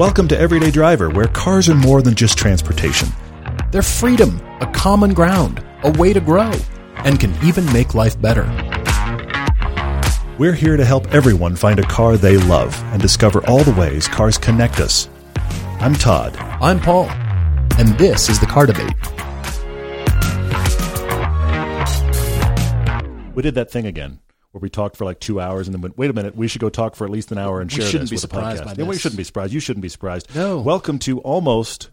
Welcome to Everyday Driver, where cars are more than just transportation. They're freedom, a common ground, a way to grow, and can even make life better. We're here to help everyone find a car they love and discover all the ways cars connect us. I'm Todd. I'm Paul, and this is the Car Debate. We did that thing again where we talked for like two hours and then went, wait a minute, we should go talk for at least an hour and We share shouldn't this be with the surprised podcast. by Yeah, we shouldn't be surprised. You shouldn't be surprised. No. Welcome to almost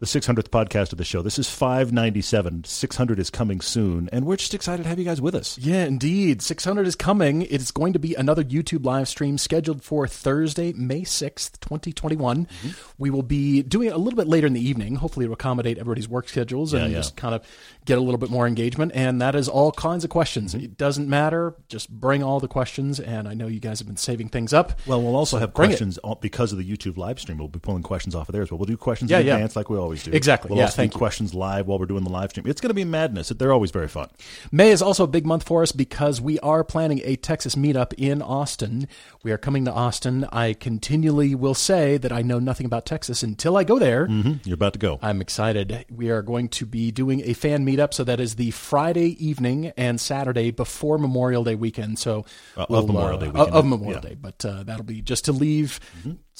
the 600th podcast of the show. This is 597. 600 is coming soon, and we're just excited to have you guys with us. Yeah, indeed. 600 is coming. It's going to be another YouTube live stream scheduled for Thursday, May 6th, 2021. Mm-hmm. We will be doing it a little bit later in the evening, hopefully to accommodate everybody's work schedules and Yeah, yeah. just kind of get a little bit more engagement. And that is all kinds of questions. Mm-hmm. It doesn't matter. Just bring all the questions. And I know you guys have been saving things up. Well, we'll also have it. questions on- because of the YouTube live stream. We'll be pulling questions off of there as well. We'll do questions Yeah, in advance like we always do. Exactly. We'll Yeah, also thank questions live while we're doing the live stream. It's going to be madness. They're always very fun. May is also a big month for us because we are planning a Texas meetup in Austin. We are coming to Austin. I continually will say that I know nothing about Texas until I go there. hmm You're about to go. I'm excited. We are going to be doing a fan meetup, so that is the Friday evening and Saturday before Memorial Day weekend. So Uh, of we'll, Memorial uh, Day of- weekend. of Memorial Yeah. Day, but uh, that'll be just to leave.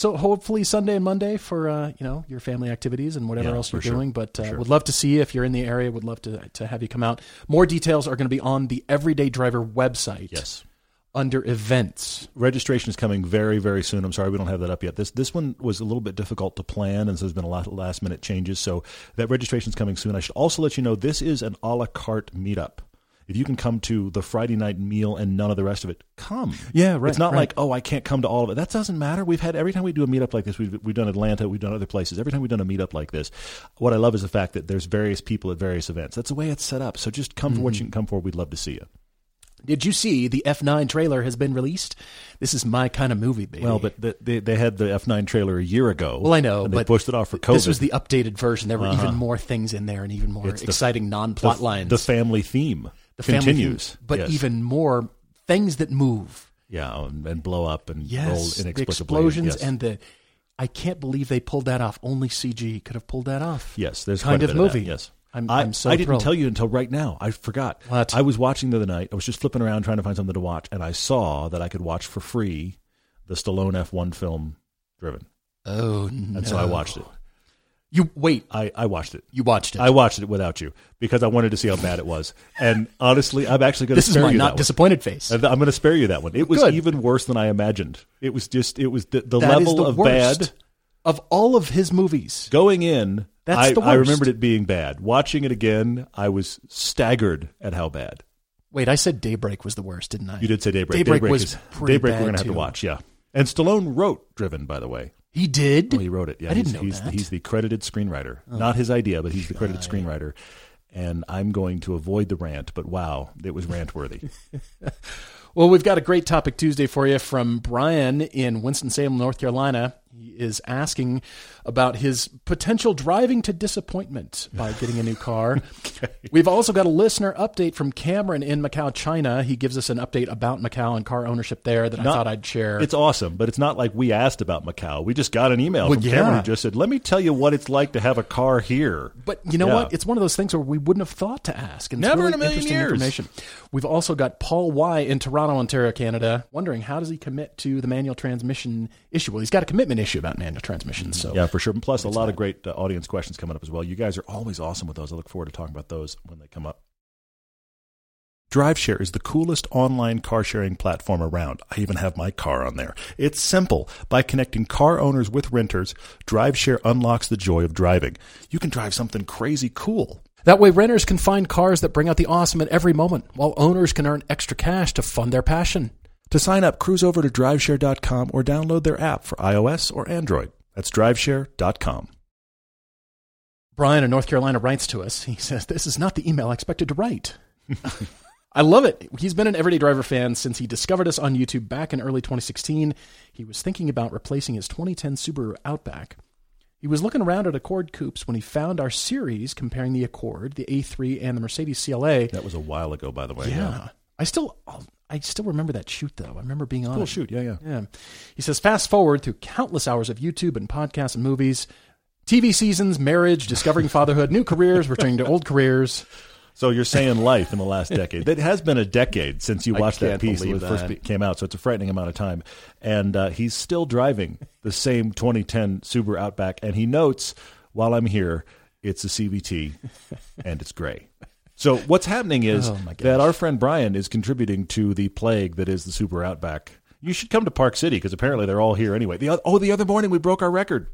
So hopefully Sunday and Monday for uh, you know your family activities and whatever Yeah, else you're sure. doing. But uh, sure. would love to see you if you're in the area. Would love to to have you come out. More details are going to be on the Everyday Driver website. Yes. under events. registration is coming very very soon i'm sorry we don't have that up yet this this one was a little bit difficult to plan and so there's been a lot of last minute changes so that registration is coming soon i should also let you know this is an a la carte meetup if you can come to the friday night meal and none of the rest of it come Yeah, right, it's not right. like oh i can't come to all of it that doesn't matter we've had every time we do a meetup like this we've, we've done atlanta we've done other places every time we've done a meetup like this what i love is the fact that there's various people at various events that's the way it's set up so just come for what Mm-hmm. you can come for we'd love to see you Did you see the F9 trailer has been released? This is my kind of movie, baby. Well, but the, they they had the F9 trailer a year ago. Well, I know, and they but pushed it off for COVID. This was the updated version. There were even more things in there and even more It's exciting non-plot the, lines. The family theme The continues, theme, but Yes. even more things that move. yeah, and, and blow up and Yes, roll the inexplicably. explosions yes. and the. I can't believe they pulled that off. Only CG could have pulled that off. yes, there's kind quite a of movie. that, yes, I'm- I, I'm so I didn't thrilled. tell you until right now. I forgot. What? I was watching the other night. I was just flipping around trying to find something to watch, and I saw that I could watch for free the Stallone F1 film Driven, Oh and no! so I watched it. You wait. I, I watched it. You watched it. I watched it without you because I wanted to see how bad it was. And honestly, I'm actually going to this is spare my you not that one. disappointed face. And I'm going to spare you that one. It was Good. even worse than I imagined. It was just, it was the, the is level the of worst bad. of all of his movies. Going in, That's I, the I remembered it being bad. Watching it again, I was staggered at how bad. Wait, I said Daybreak was the worst, didn't I? You did say Daybreak. Daybreak was is, Daybreak. we're going to have to watch. Yeah, and Stallone wrote Driven, by the way. He did. Oh, he wrote it. Yeah, I didn't he's, know he's, that. Oh. he's the credited screenwriter. Oh. Not his idea, but he's the credited oh, screenwriter. And I'm going to avoid the rant, but wow, it was rant worthy. Well, we've got a great topic Tuesday for you from Brian in Winston-Salem, North Carolina. He is asking about his potential driving to disappointment by getting a new car. We've also got a listener update from Cameron in Macau, China. He gives us an update about Macau and car ownership there that I thought I'd share. It's awesome, but it's not like we asked about Macau. We just got an email Well, from yeah. Cameron who just said, "Let me tell you what it's like to have a car here." But you know Yeah. what? It's one of those things where we wouldn't have thought to ask. And it's Never really in a million years. information. We've also got Paul Y in Toronto, Ontario, Canada, wondering how does he commit to the manual transmission issue? Well, he's got a commitment issue about manual transmissions. So Yeah, for sure. And plus, a lot of great uh, audience questions coming up as well. You guys are always awesome with those. I look forward to talking about those when they come up. DriveShare is the coolest online car sharing platform around. I even have my car on there. It's simple. By connecting car owners with renters, DriveShare unlocks the joy of driving. You can drive something crazy cool. That way, renters can find cars that bring out the awesome at every moment, while owners can earn extra cash to fund their passion. To sign up, cruise over to driveshare.com or download their app for iOS or Android. That's driveshare.com. Brian in North Carolina writes to us. He says, This is not the email I expected to write. I love it. He's been an Everyday Driver fan since he discovered us on YouTube back in early 2016. He was thinking about replacing his 2010 Subaru Outback. He was looking around at Accord coupes when he found our series comparing the Accord, the A3, and the Mercedes CLA. That was a while ago, by the way. Yeah. I still I still remember that shoot though. I remember being on Cool it. shoot. Yeah, yeah. Yeah. He says, fast forward through countless hours of YouTube and podcasts and movies, TV seasons, marriage, discovering fatherhood, new careers, returning to old careers. So you're saying life in the last decade. It has been a decade since you watched that piece when it first that. came out. So it's a frightening amount of time. And uh, he's still driving the same 2010 Subaru Outback. And he notes, while I'm here, it's a CVT and it's gray. So what's happening is Oh, that our friend Brian is contributing to the plague that is the Subaru Outback. You should come to Park City because apparently they're all here anyway. The, oh, the other morning we broke our record.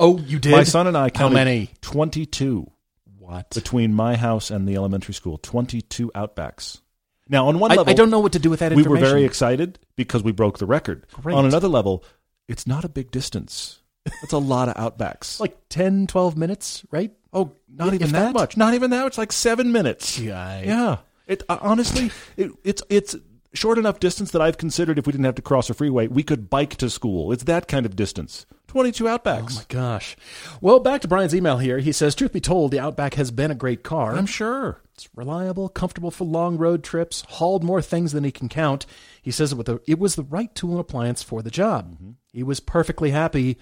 Oh, you did? My son and I counted How many? 22 What? between my house and the elementary school 22 outbacks now on one level I don't know what to do with that we were very excited because we broke the record Great. on another level it's not a big distance that's a lot of outbacks like 10, 12 minutes, right? oh not even that, that? much not even that it's like seven minutes Yeah. yeah it uh, honestly it, it's it's short enough distance that i've considered if we didn't have to cross a freeway we could bike to school it's that kind of distance 22 outbacks Oh my gosh. Well, back to Brian's email here. He says, truth be told, the Outback has been a great car. i'm sure It's reliable, comfortable for long road trips, hauled more things than he can count. He says it, with the, it was the right tool and appliance for the job. Mm-hmm. He was perfectly happy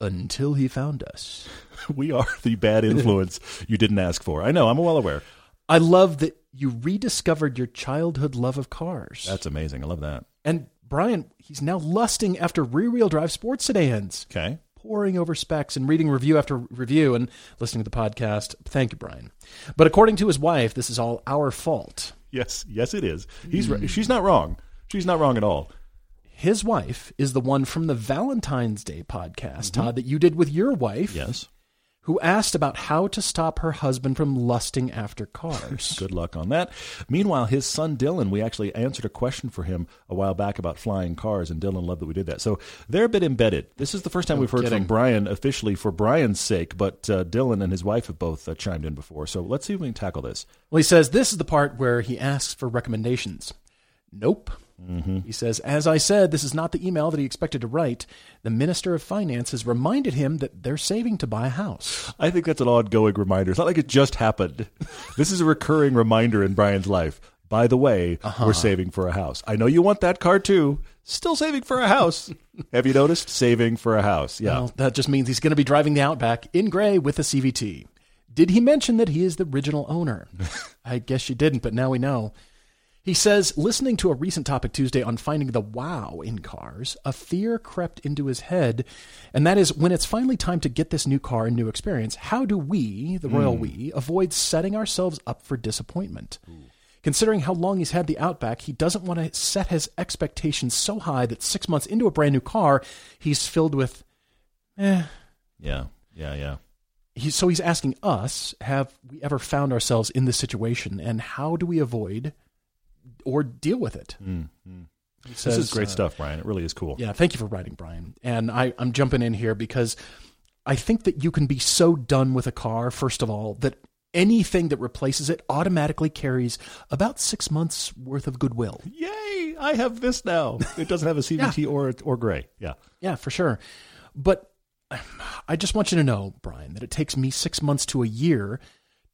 until he found us. we are the bad influence you didn't ask for i know i'm well aware I love that you rediscovered your childhood love of cars. that's amazing i love that and Brian, he's now lusting after rear wheel drive sports sedans, okay poring over specs and reading review after review and listening to the podcast. Thank you, Brian. But according to his wife, this is all our fault. Yes, yes, it is. He's right. she's not wrong. She's not wrong at all. His wife is the one from the Valentine's Day podcast, Todd, that you did with your wife, Yes. who asked about how to stop her husband from lusting after cars. Good luck on that. Meanwhile, his son Dylan, we actually answered a question for him a while back about flying cars, and Dylan loved that we did that. So they're a bit embedded. This is the first time we've heard kidding. from Brian officially for Brian's sake, but uh, Dylan and his wife have both uh, chimed in before. So let's see if we can tackle this. Well, he says this is the part where he asks for recommendations. Nope. Mm-hmm. He says, as I said, this is not the email that he expected to write. The Minister of Finance has reminded him that they're saving to buy a house. I think that's an ongoing reminder. It's not like it just happened. This is a recurring reminder in Brian's life. By the way, uh-huh. we're saving for a house. I know you want that car too. Still saving for a house. Have you noticed? Saving for a house. Yeah. Well, that just means he's going to be driving the Outback in gray with a CVT. Did he mention that he is the original owner? I guess you didn't, but now we know. He says, listening to a recent topic Tuesday on finding the wow in cars, a fear crept into his head, and that is when it's finally time to get this new car and new experience, how do we, the royal we, avoid setting ourselves up for disappointment? Considering how long he's had the Outback, he doesn't want to set his expectations so high that six months into a brand new car, he's filled with, eh, Yeah. Yeah. Yeah. he, so he's asking us have we ever found ourselves in this situation and how do we avoid or deal with it Mm, This says, is great uh, stuff, Brian. It really is cool. yeah thank you for writing brian and I, i'm jumping in here because i think that you can be so done with a car first of all that anything that replaces it automatically carries about six months worth of goodwill Yay! I have this now. It doesn't have a CVT or or gray. Yeah. Yeah, for sure. But I just want you to know, Brian, that it takes me six months to a year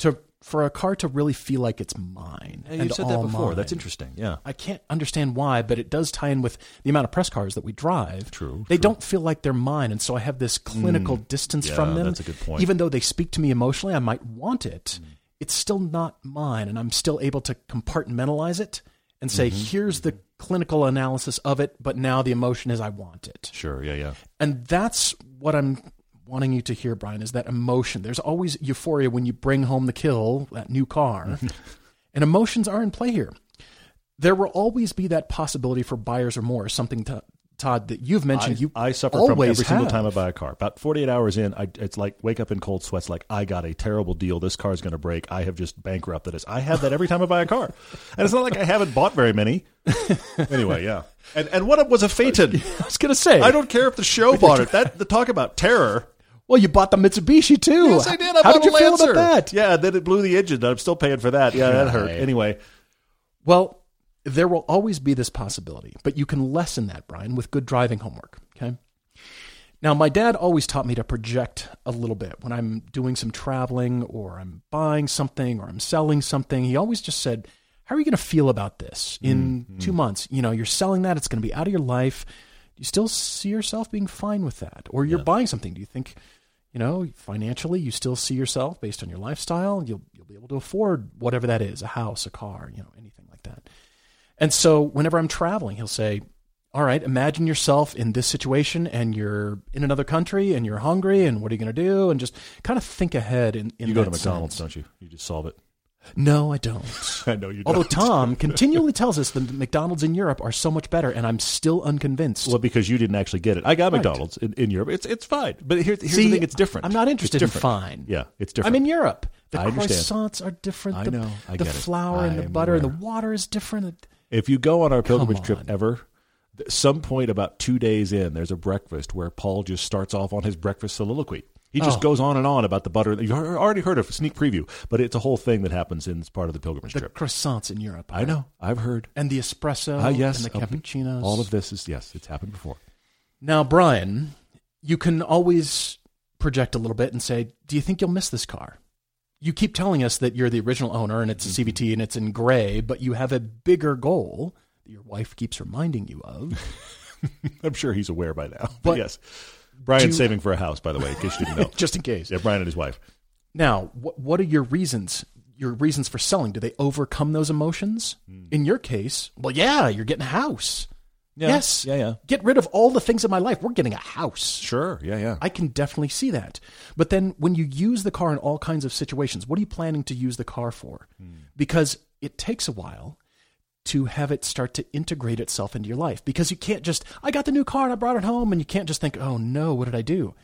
to for a car to really feel like it's mine. And you said that before. mine. That's interesting. Yeah. I can't understand why, but it does tie in with the amount of press cars that we drive. True, They true. don't feel like they're mine, and so I have this clinical distance yeah, from them. that's a good point. Even though they speak to me emotionally, I might want it. It's still not mine, and I'm still able to compartmentalize it and say, Mm-hmm. "Here's the clinical analysis of it," but now the emotion is I want it. Sure. Yeah. Yeah. And that's what I'm wanting you to hear, Brian, is that emotion. There's always euphoria when you bring home the kill, that new car, and emotions are in play here. There will always be that possibility for buyer's remorse, something, to, Todd, that you've mentioned. I, you I suffer from every single time I buy a car. About 48 hours in, I, it's like wake up in cold sweats. Like I got a terrible deal. This car's going to break. I have just bankrupted us. I have that every time I buy a car, and it's not like I haven't bought very many. anyway, yeah. And and what was a Phaeton? I was going to say, I don't care if the show bought it. That the talk about terror. Well, you bought the Mitsubishi too. Yes, I did. I How bought did you a feel about that? Yeah, then it blew the engine. I'm still paying for that. Yeah, that hurt. Anyway, Well, there will always be this possibility, but you can lessen that, Brian, with good driving homework. Okay. Now, my dad always taught me to project a little bit when I'm doing some traveling or I'm buying something or I'm selling something. He always just said, how are you going to feel about this in mm-hmm. two months? You know, you're selling that; it's going to be out of your life. Do you still see yourself being fine with that, or you're buying something? Do you think, you know, financially, you still see yourself based on your lifestyle? You'll you'll be able to afford whatever that is, a house, a car, you know, anything like that. And so, whenever I'm traveling, he'll say, all right, imagine yourself in this situation and you're in another country and you're hungry and what are you going to do? And just kind of think ahead in, in You go to McDonald's, sense. don't you? You just solve it. No, I don't. I know you Although don't. Tom continually tells us that McDonald's in Europe are so much better, and I'm still unconvinced. Well, because you didn't actually get it. I got Right. McDonald's in, in Europe. It's it's fine. But here's, here's the thing: it's different. I'm not interested It's in different. fine. Yeah, it's different. I'm in Europe. The I understand. croissants are different. I the, know. I the get it. flour and the I'm butter and the aware. water is different. If you go on our pilgrimage trip on. ever, th- some point about two days in, there's a breakfast where Paul just starts off on his breakfast soliloquy. He just Oh. goes on and on about the butter. You've already heard of a sneak preview, but it's a whole thing that happens in part of the pilgrimage The trip. croissants in Europe. I know. I've heard. And the espresso Ah, yes. and the uh, cappuccinos. All of this is yes, it's happened before. Now, Brian, you can always project a little bit and say, Do you think you'll miss this car? You keep telling us that you're the original owner and it's a Mm-hmm. CVT and it's in gray, but you have a bigger goal that your wife keeps reminding you of. I'm sure he's aware by now. But, But yes, Brian's saving for a house, by the way, in case you didn't know. just in case. yeah, Brian and his wife. Now, what, what are your reasons? Your reasons for selling? Do they overcome those emotions? Hmm. In your case, well, yeah, you're getting a house. Yeah. Yes. Yeah, yeah. Get rid of all the things in my life. We're getting a house. Sure. Yeah, yeah. I can definitely see that. But then when you use the car in all kinds of situations, what are you planning to use the car for? Because it takes a while to have it start to integrate itself into your life. Because you can't just, I got the new car and I brought it home, and you can't just think, oh no, what did I do?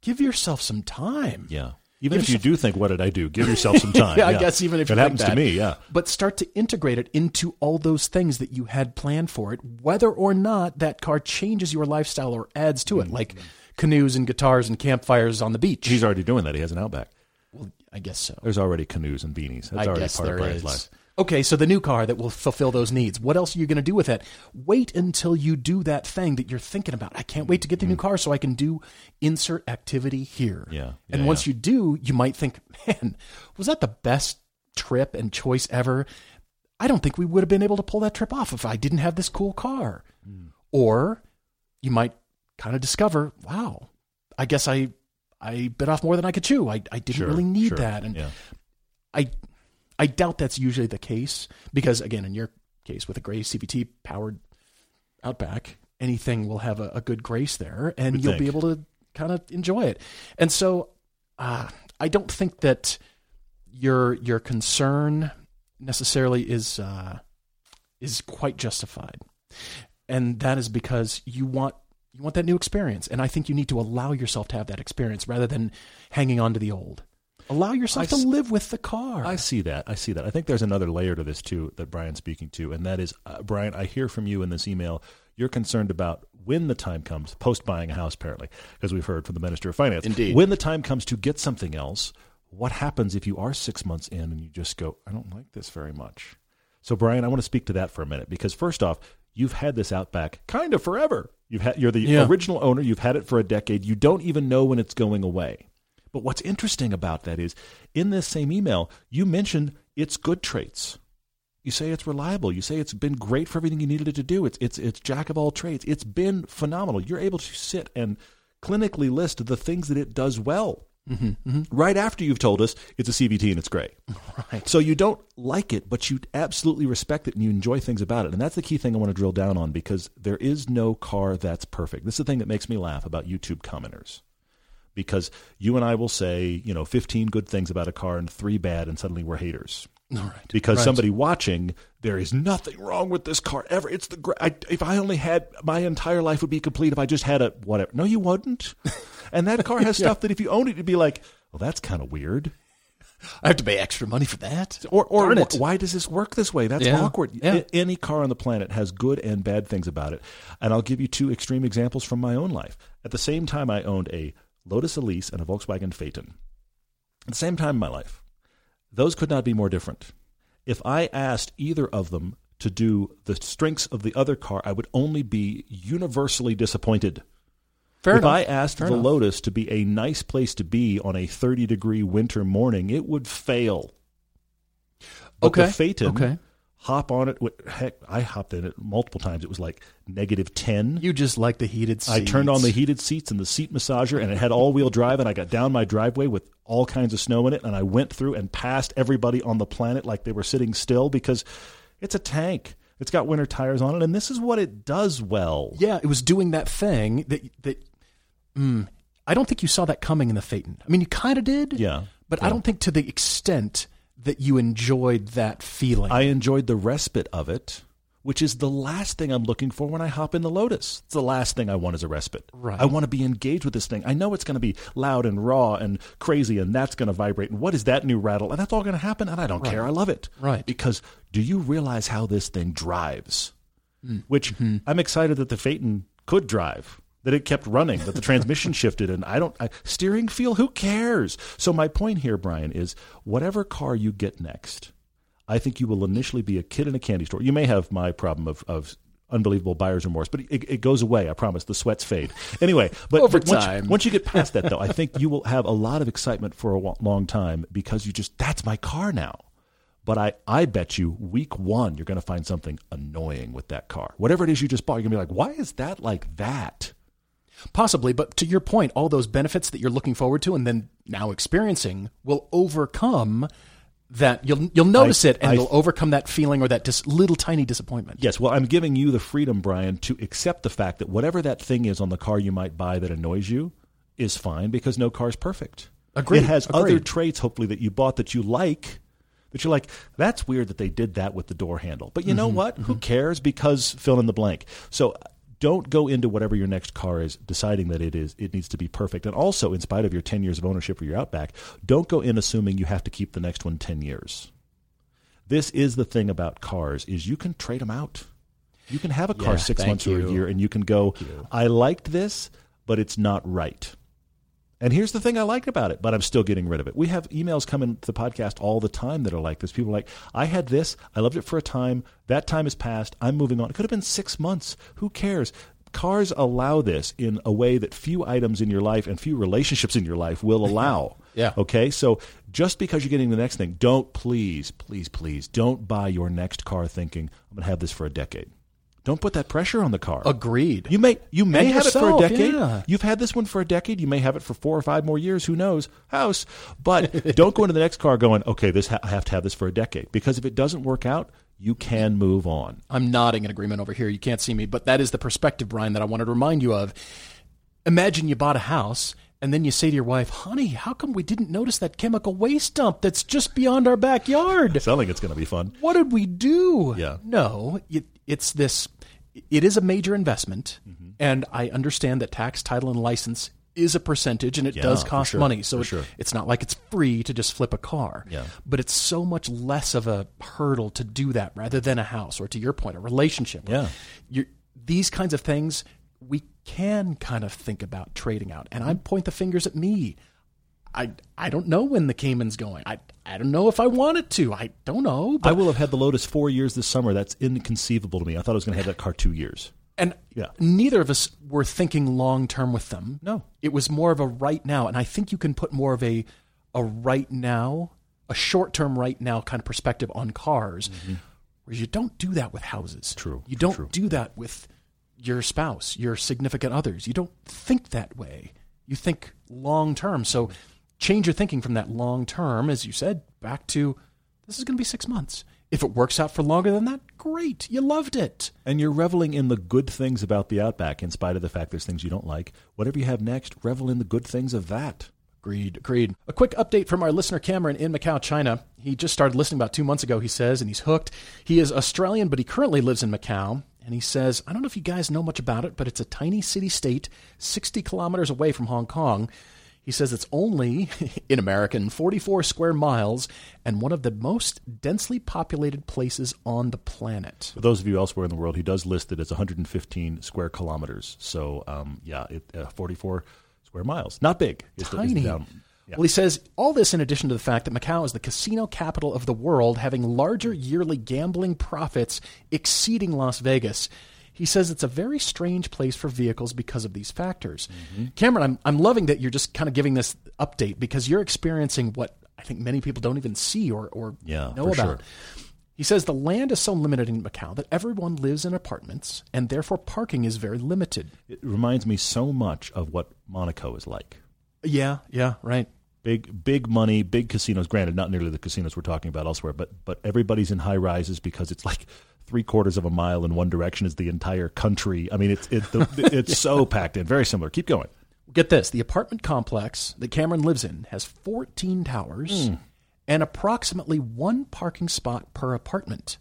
Give yourself some time. Yeah. Even Give if you do think, what did I do? Give yourself some time. Yeah, I guess even if it you happens think to me, yeah. But start to integrate it into all those things that you had planned for it, whether or not that car changes your lifestyle or adds to it, Mm-hmm. like canoes and guitars and campfires on the beach. He's already doing that. He has an Outback. well, I guess so. There's already canoes and beanies. That's I already guess part there of Brian's is. life. Okay, so the new car that will fulfill those needs. What else are you going to do with it? Wait until you do that thing that you're thinking about. I can't wait to get the new car so I can do insert activity here. Mm-hmm. Yeah, and yeah, once you do, you might think, man, was that the best trip and choice ever? I don't think we would have been able to pull that trip off if I didn't have this cool car. Mm. Or you might kind of discover, wow, I guess I I bit off more than I could chew. I, I didn't Sure, really need sure. that. And yeah. I I doubt that's usually the case because again, in your case with a gray CVT powered Outback, anything will have a, a good grace there, and Would you'll be able to kind of enjoy it. And so, uh, I don't think that your your concern necessarily is uh, is quite justified, and that is because you want you want that new experience, and I think you need to allow yourself to have that experience rather than hanging on to the old. Allow yourself I to s- live with the car. I see that. I see that. I think there's another layer to this too that Brian's speaking to, and that is, uh, Brian. I hear from you in this email. You're concerned about when the time comes, post buying a house, apparently, because we've heard from the Minister of Finance. Indeed. When the time comes to get something else, what happens if you are six months in and you just go, I don't like this very much? So, Brian, I want to speak to that for a minute because first off, you've had this Outback kind of forever. You've had you're the Yeah. original owner. You've had it for a decade. You don't even know when it's going away. But what's interesting about that is in this same email, you mentioned its good traits. You say it's reliable. You say it's been great for everything you needed it to do. It's it's it's jack of all trades. It's been phenomenal. You're able to sit and clinically list the things that it does well. Mm-hmm, mm-hmm. Right after you've told us it's a CVT and it's great. Right. So you don't like it, but you absolutely respect it and you enjoy things about it. And that's the key thing I want to drill down on because there is no car that's perfect. This is the thing that makes me laugh about YouTube commenters. Because you and I will say, you know, 15 good things about a car and three bad, and suddenly we're haters. All right. Because Right. somebody watching, there is nothing wrong with this car ever. It's the I, if I only had my entire life would be complete if I just had a whatever. No, you wouldn't. And that car has stuff that if you owned it, you'd be like, well, that's kind of weird. I have to pay extra money for that. Or, or why does this work this way? That's Yeah. awkward. Yeah. Any car on the planet has good and bad things about it. And I'll give you two extreme examples from my own life. At the same time, I owned a Lotus Elise and a Volkswagen Phaeton. At the same time in my life, those could not be more different. If I asked either of them to do the strengths of the other car, I would only be universally disappointed. Fair if enough. I asked Fair the enough. Lotus to be a nice place to be on a 30 degree winter morning, it would fail. But Okay. the Phaeton, Okay. Hop on it. Heck, I hopped in it multiple times. It was like negative 10. You just like the heated seats. I turned on the heated seats and the seat massager, and it had all wheel drive. And I got down my driveway with all kinds of snow in it, and I went through and passed everybody on the planet like they were sitting still because it's a tank. It's got winter tires on it, and this is what it does well. Yeah, it was doing that thing that that. Mm, I don't think you saw that coming in the Phaeton. I mean, you kind of did. Yeah, but I don't think to the extent that you enjoyed that feeling. I enjoyed the respite of it, which is the last thing I'm looking for when I hop in the Lotus. It's the last thing I want is a respite. Right. I want to be engaged with this thing. I know it's going to be loud and raw and crazy, and that's going to vibrate. And what is that new rattle? And that's all going to happen, and I don't care. I love it. Right. Because do you realize how this thing drives? Mm. Which Mm-hmm. I'm excited that the Phaeton could drive. That it kept running, that the transmission shifted, and I don't I, steering feel. Who cares? So my point here, Brian, is whatever car you get next, I think you will initially be a kid in a candy store. You may have my problem of, of unbelievable buyer's remorse, but it, it goes away. I promise. The sweats fade. Anyway, but, Over but once, time. once you get past that, though, I think you will have a lot of excitement for a long time because you just that's my car now. But I, I bet you week one you're going to find something annoying with that car. Whatever it is you just bought, you're going to be like, why is that like that? Possibly, but to your point, all those benefits that you're looking forward to and then now experiencing will overcome that. You'll you'll notice I- it and I- you'll overcome that feeling or that dis- little tiny disappointment. Yes, well, I'm giving you the freedom, Brian, to accept the fact that whatever that thing is on the car you might buy that annoys you is fine because no car is perfect. Agreed, It has other traits, hopefully, that you bought that you like. That you're like, that's weird that they did that with the door handle. But you know Mm-hmm, what? Who cares? Because fill in the blank. So don't go into whatever your next car is deciding that it is it needs to be perfect. And also, in spite of your 10 years of ownership for your Outback, don't go in assuming you have to keep the next one 10 years. This is the thing about cars is you can trade them out. You can have a car Yeah, six thank months or a year, and you can go, I liked this, but it's not right. And here's the thing I like about it, but I'm still getting rid of it. We have emails coming to the podcast all the time that are like this. People are like, I had this, I loved it for a time, that time has passed, I'm moving on. It could have been six months. Who cares? Cars allow this in a way that few items in your life and few relationships in your life will allow. Yeah. Okay, so just because you're getting the next thing, don't please, please, please, don't buy your next car thinking I'm going to have this for a decade. Don't put that pressure on the car. Agreed. You may you may And have it for a decade. yeah. You've had this one for a decade. You may have it for four or five more years. Who knows? House. But don't go into the next car going, okay, this ha- I have to have this for a decade because if it doesn't work out, you can move on. I'm nodding in agreement over here. You can't see me, but that is the perspective, Brian, that I wanted to remind you of. Imagine you bought a house and then you say to your wife, honey, how come we didn't notice that chemical waste dump that's just beyond our backyard? Selling it's going to be fun. What did we do? Yeah. No, it, it's this, it is a major investment. Mm-hmm. And I understand that tax, title, and license is a percentage and it Yeah, does cost sure, money. So it- sure. it's not like it's free to just flip a car. Yeah. But it's so much less of a hurdle to do that rather than a house or to your point, a relationship. Yeah. You're, these kinds of things we can kind of think about trading out. And I point the fingers at me. I I don't know when the Cayman's going. I I don't know if I want it to. I don't know. But I will have had the Lotus four years this summer. That's inconceivable to me. I thought I was going to have that car two years. And Yeah. neither of us were thinking long term with them. No. It was more of a right now. And I think you can put more of a a right now, a short term right now kind of perspective on cars. Whereas you don't do that with houses. Mm-hmm. True, You don't true. do that with your spouse, your significant others. You don't think that way. You think long term. So change your thinking from that long term, as you said, back to this is going to be six months. If it works out for longer than that, great. You loved it. And you're reveling in the good things about the Outback, in spite of the fact there's things you don't like. Whatever you have next, revel in the good things of that. Agreed, agreed. A quick update from our listener Cameron in Macau, China. He just started listening about two months ago, he says, and he's hooked. He is Australian, but he currently lives in Macau. And he says, I don't know if you guys know much about it, but it's a tiny city state 60 kilometers away from Hong Kong. He says it's only, in American, 44 square miles and one of the most densely populated places on the planet. For those of you elsewhere in the world, he does list it as 115 square kilometers. So, um, yeah, it, uh, 44 square miles. Not big. It's, Tiny. down- yeah. Well, he says all this in addition to the fact that Macau is the casino capital of the world, having larger yearly gambling profits exceeding Las Vegas. He says it's a very strange place for vehicles because of these factors. Mm-hmm. Cameron, I'm, I'm loving that you're just kind of giving this update because you're experiencing what I think many people don't even see or, or Yeah, know about. sure. He says the land is so limited in Macau that everyone lives in apartments, and therefore parking is very limited. It reminds me so much of what Monaco is like. Yeah, yeah, right. Big, big money, big casinos. Granted, not nearly the casinos we're talking about elsewhere, but but everybody's in high rises because it's like three quarters of a mile in one direction is the entire country. I mean, it's it, the, it's so packed in. Very similar. Keep going. Get this: the apartment complex that Cameron lives in has 14 towers hmm. and approximately one parking spot per apartment.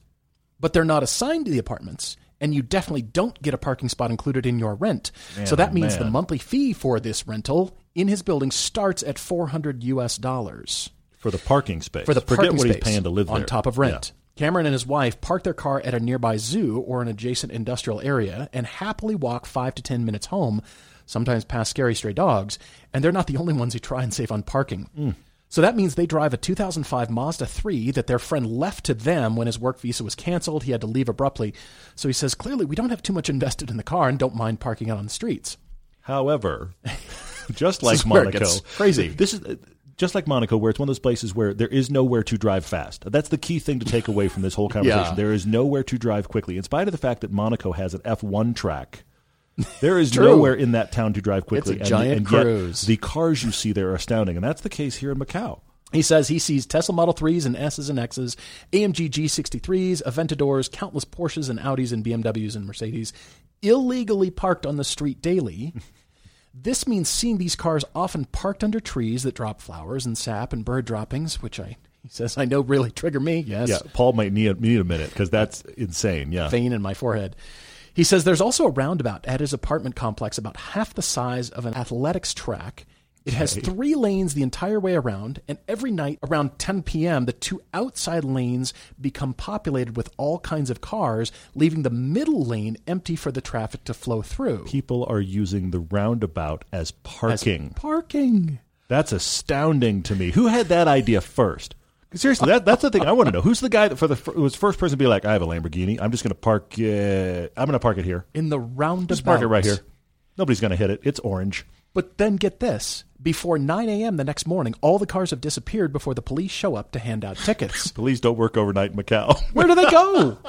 But they're not assigned to the apartments, and you definitely don't get a parking spot included in your rent. so that oh, means the monthly fee for this rental in his building starts at 400 US dollars For the parking space. for the Forget parking what space he's paying to live on there. top of rent. Cameron and his wife park their car at a nearby zoo or an adjacent industrial area and happily walk five to ten minutes home, sometimes past scary stray dogs, and they're not the only ones who try and save on parking. Hmm. So that means they drive a 2005 Mazda 3 that their friend left to them when his work visa was canceled. He had to leave abruptly. So he says, clearly, we don't have too much invested in the car and don't mind parking out on the streets. However, just like is where it Monaco, crazy. This is just like Monaco, where it's one of those places where there is nowhere to drive fast. That's the key thing to take away from this whole conversation. Yeah. There is nowhere to drive quickly, in spite of the fact that Monaco has an F1 track. There is nowhere in that town to drive quickly. It's a giant and, cruise. the cars you see there are astounding, and that's the case here in Macau. He says he sees Tesla Model 3s and S's and X's, AMG G63s, Aventadors, countless Porsches and Audis and BMWs and Mercedes illegally parked on the street daily. This means seeing these cars often parked under trees that drop flowers and sap and bird droppings, which I he says I know really trigger me. Yes. Yeah, Paul might need, need a minute because that's insane. Yeah. vein in my forehead. He says there's also a roundabout at his apartment complex about half the size of an athletics track. It has three lanes the entire way around, and every night around 10 p.m., the two outside lanes become populated with all kinds of cars, leaving the middle lane empty for the traffic to flow through. People are using the roundabout as As parking. Parking. That's astounding to me. Who had that idea first? Seriously, that, that's the thing I want to know. Who's the guy that for the who was first person to be like, I have a Lamborghini. I'm just going to park. Uh, I'm going to park it here. In the roundabout. Just park it right here. Nobody's going to hit it. It's orange. But then get this. Before 9 a.m. the next morning, all the cars have disappeared before the police show up to hand out tickets. Police don't work overnight in Macau. Where do they go?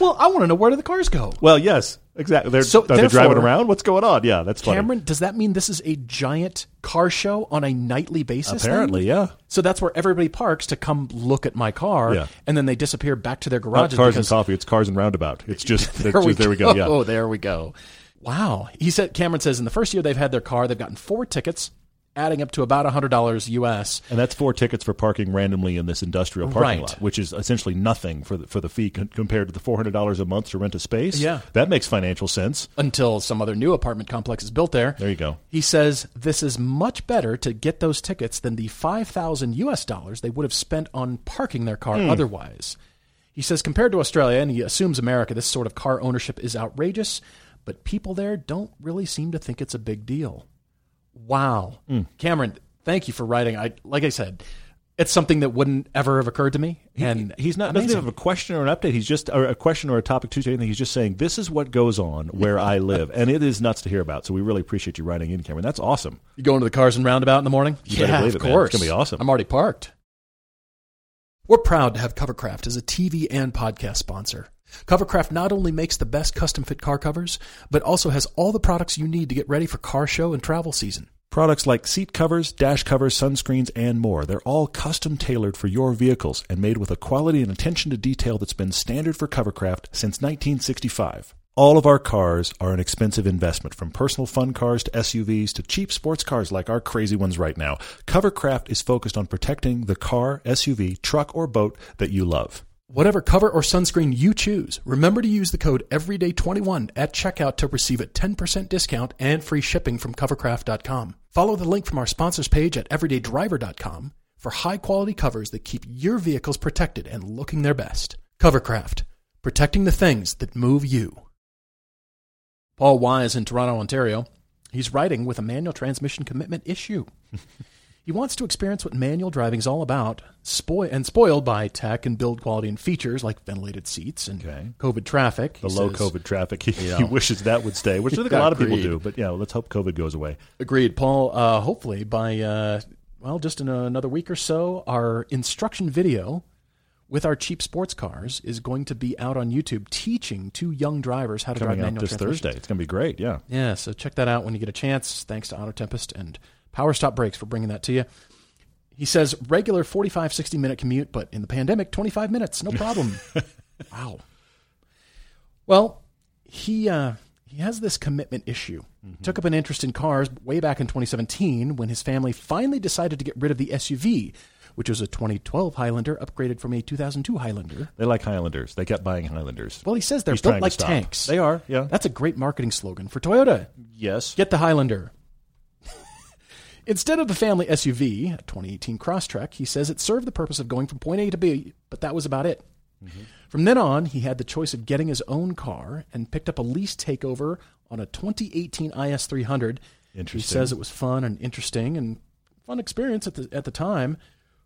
well, I want to know where do the cars go? well, yes, exactly. They're, So, are they driving around? What's going on? Yeah, that's funny. Cameron, does that mean this is a giant car show on a nightly basis? then? Apparently, yeah. So that's where everybody parks to come look at my car, Yeah. and then they disappear back to their Not garages. cars because, and coffee. It's cars and roundabout. It's just There, there, we, there we go. Yeah. Oh, there we go. Wow. He said Cameron says in the first year they've had their car, they've gotten four tickets, adding up to about hundred dollars US. And that's four tickets for parking randomly in this industrial parking Right. lot, which is essentially nothing for the, for the fee con- compared to the four hundred dollars a month to rent a space. Yeah. that makes financial sense. Until some other new apartment complex is built there. There you go. He says this is much better to get those tickets than the 5,000 US dollars they would have spent on parking their car hmm. otherwise. He says compared to Australia, and he assumes America, this sort of car ownership is outrageous, but people there don't really seem to think it's a big deal. Wow. Hmm. Cameron, thank you for writing. I like I said, it's something that wouldn't ever have occurred to me. And He's not doesn't amazing. have a question or an update. He's just a question or a topic to anything. He's just saying this is what goes on where I live, and it is nuts to hear about. So we really appreciate you writing in, Cameron. That's awesome. You going to the Cars and Roundabout in the morning? You yeah, believe of it, course. It's gonna be awesome. I'm already parked. We're proud to have Covercraft as a TV and podcast sponsor. Covercraft not only makes the best custom fit car covers, but also has all the products you need to get ready for car show and travel season. Products like seat covers, dash covers, sunscreens, and more. They're all custom tailored for your vehicles and made with a quality and attention to detail that's been standard for Covercraft since 1965. All of our cars are an expensive investment, from personal fun cars to SUVs to cheap sports cars like our crazy ones right now. Covercraft is focused on protecting the car, SUV, truck, or boat that you love. Whatever cover or sunscreen you choose, remember to use the code EVERYDAY21 at checkout to receive a 10% discount and free shipping from covercraft.com. Follow the link from our sponsors page at everydaydriver.com for high quality covers that keep your vehicles protected and looking their best. Covercraft, protecting the things that move you. Paul Wise in Toronto, Ontario. He's writing with a manual transmission commitment issue. He wants to experience what manual driving is all about, spoil and spoiled by tech and build quality and features like ventilated seats and Okay. COVID traffic. The low says- COVID traffic, he, he wishes that would stay, which I think a lot of people do. But yeah, let's hope COVID goes away. Agreed, Paul. Uh, hopefully, by uh, well, just in another week or so, our instruction video with our cheap sports cars is going to be out on YouTube teaching two young drivers how to Coming drive manual this. Thursday. It's going to be great. Yeah. Yeah, so check that out when you get a chance. Thanks to AutoTempest and Power Stop Brakes for bringing that to you. He says regular 45, 60 minute commute, but in the pandemic, 25 minutes, no problem. wow. Well, he uh, he has this commitment issue. Took up an interest in cars way back in 2017 when his family finally decided to get rid of the SUV, which was a 2012 Highlander upgraded from a 2002 Highlander. They like Highlanders. They kept buying Highlanders. Well, he says they're He's built like tanks. They are. Yeah. That's a great marketing slogan for Toyota. yes. Get the Highlander. Instead of the family SUV, a 2018 Crosstrek, he says it served the purpose of going from point A to B, but that was about it. Mm-hmm. From then on, he had the choice of getting his own car and picked up a lease takeover on a 2018 IS300. He says it was fun and interesting and fun experience at the at the time.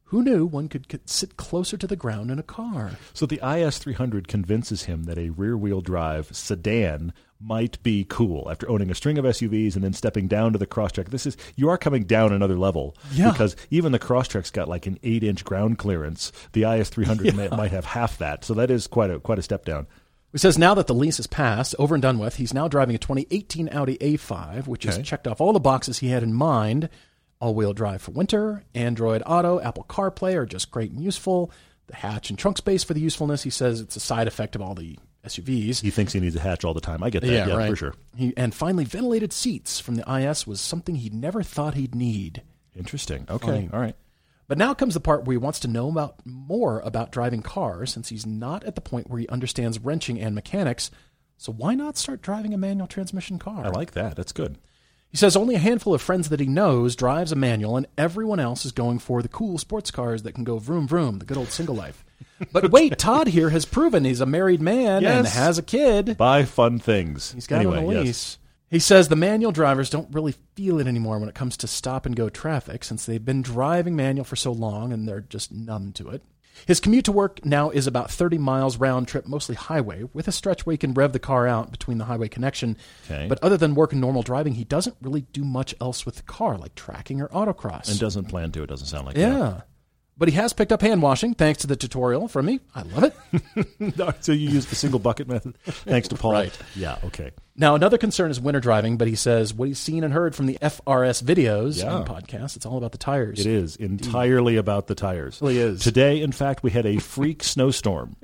Who knew one could, could sit closer to the ground in a car? So the IS300 convinces him that a rear-wheel drive sedan might be cool after owning a string of SUVs and then stepping down to the Crosstrek. This is you are coming down another level Yeah. because even the Crosstrek's got like an eight-inch ground clearance. The IS300 may, might have half that, so that is quite a quite a step down. He says now that the lease is passed, over and done with, he's now driving a 2018 Audi A5, which has checked off all the boxes he had in mind. All-wheel drive for winter, Android Auto, Apple CarPlay are just great and useful. The hatch and trunk space for the usefulness, he says it's a side effect of all the SUVs. He thinks he needs a hatch all the time. I get that. Yeah, for sure. He, and finally, ventilated seats from the IS was something he never thought he'd need. Interesting. Okay. Funny. All right. But now comes the part where he wants to know about more about driving cars since he's not at the point where he understands wrenching and mechanics. So why not start driving a manual transmission car? I like that. That's good. He says only a handful of friends that he knows drives a manual, and everyone else is going for the cool sports cars that can go vroom vroom, the good old single life. But wait, Todd here has proven he's a married man and has a kid. Buy fun things. He's got anyway, a yes. He says the manual drivers don't really feel it anymore when it comes to stop and go traffic since they've been driving manual for so long and they're just numb to it. His commute to work now is about 30 miles round trip, mostly highway, with a stretch where he can rev the car out between the highway connection. Okay. But other than work and normal driving, he doesn't really do much else with the car, like tracking or autocross. And doesn't plan to. It doesn't sound like yeah. But he has picked up hand washing thanks to the tutorial from me. I love it. so you use the single bucket method, thanks to Paul. Right. Yeah. Okay. Now, another concern is winter driving, but he says what he's seen and heard from the FRS videos Yeah. and podcasts, it's all about the tires. It is entirely about the tires. really is. Today, in fact, we had a freak snowstorm.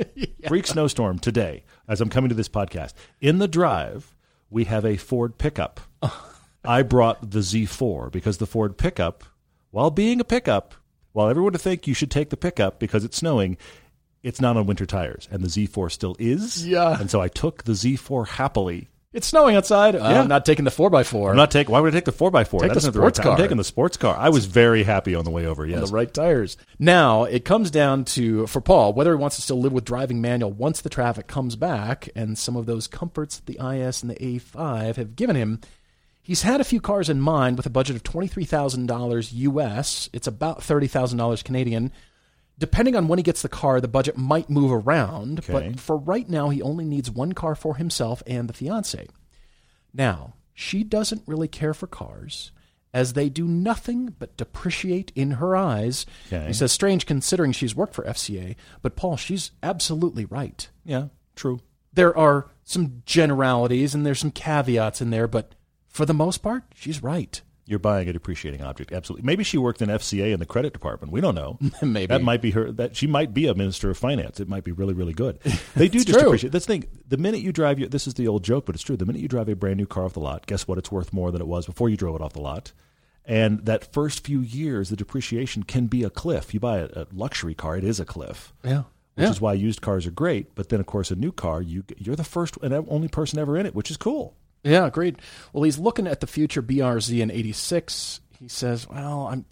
Freak snowstorm today as I'm coming to this podcast. In the drive, we have a Ford pickup. I brought the Z4 because the Ford pickup, while being a pickup, while everyone would think you should take the pickup because it's snowing, it's not on winter tires. And the Z4 still is. Yeah. And so I took the Z4 happily. It's snowing outside. Uh, Yeah. I'm not taking the 4x4. I'm not taking. Why would I take the four x four? Take the sports I'm car. taking the sports car. I was very happy on the way over. on the right tires. Now, it comes down to, for Paul, whether he wants to still live with driving manual once the traffic comes back and some of those comforts that the IS and the A5 have given him. He's had a few cars in mind with a budget of $23,000 US. It's about $30,000 Canadian. Depending on when he gets the car, the budget might move around. Okay. But for right now, he only needs one car for himself and the fiance. Now, she doesn't really care for cars, as they do nothing but depreciate in her eyes. Okay. He says, strange considering she's worked for FCA, but Paul, she's absolutely right. Yeah. True. There are some generalities and there's some caveats in there, but for the most part, she's right. You're buying a depreciating object. Absolutely. Maybe she worked in FCA in the credit department. We don't know. Maybe. That might be her. That she might be a minister of finance. It might be really, really good. They do just true. appreciate. That's the thing. The minute you drive your, this is the old joke, but it's true. The minute you drive a brand new car off the lot, guess what? It's worth more than it was before you drove it off the lot. And that first few years, the depreciation can be a cliff. You buy a, a luxury car, it is a cliff. Yeah. Which Yeah. is why used cars are great. But then, of course, a new car, you you're the first and only person ever in it, which is cool. Yeah, agreed. Well, he's looking at the future BRZ in 86. He says, well, I'm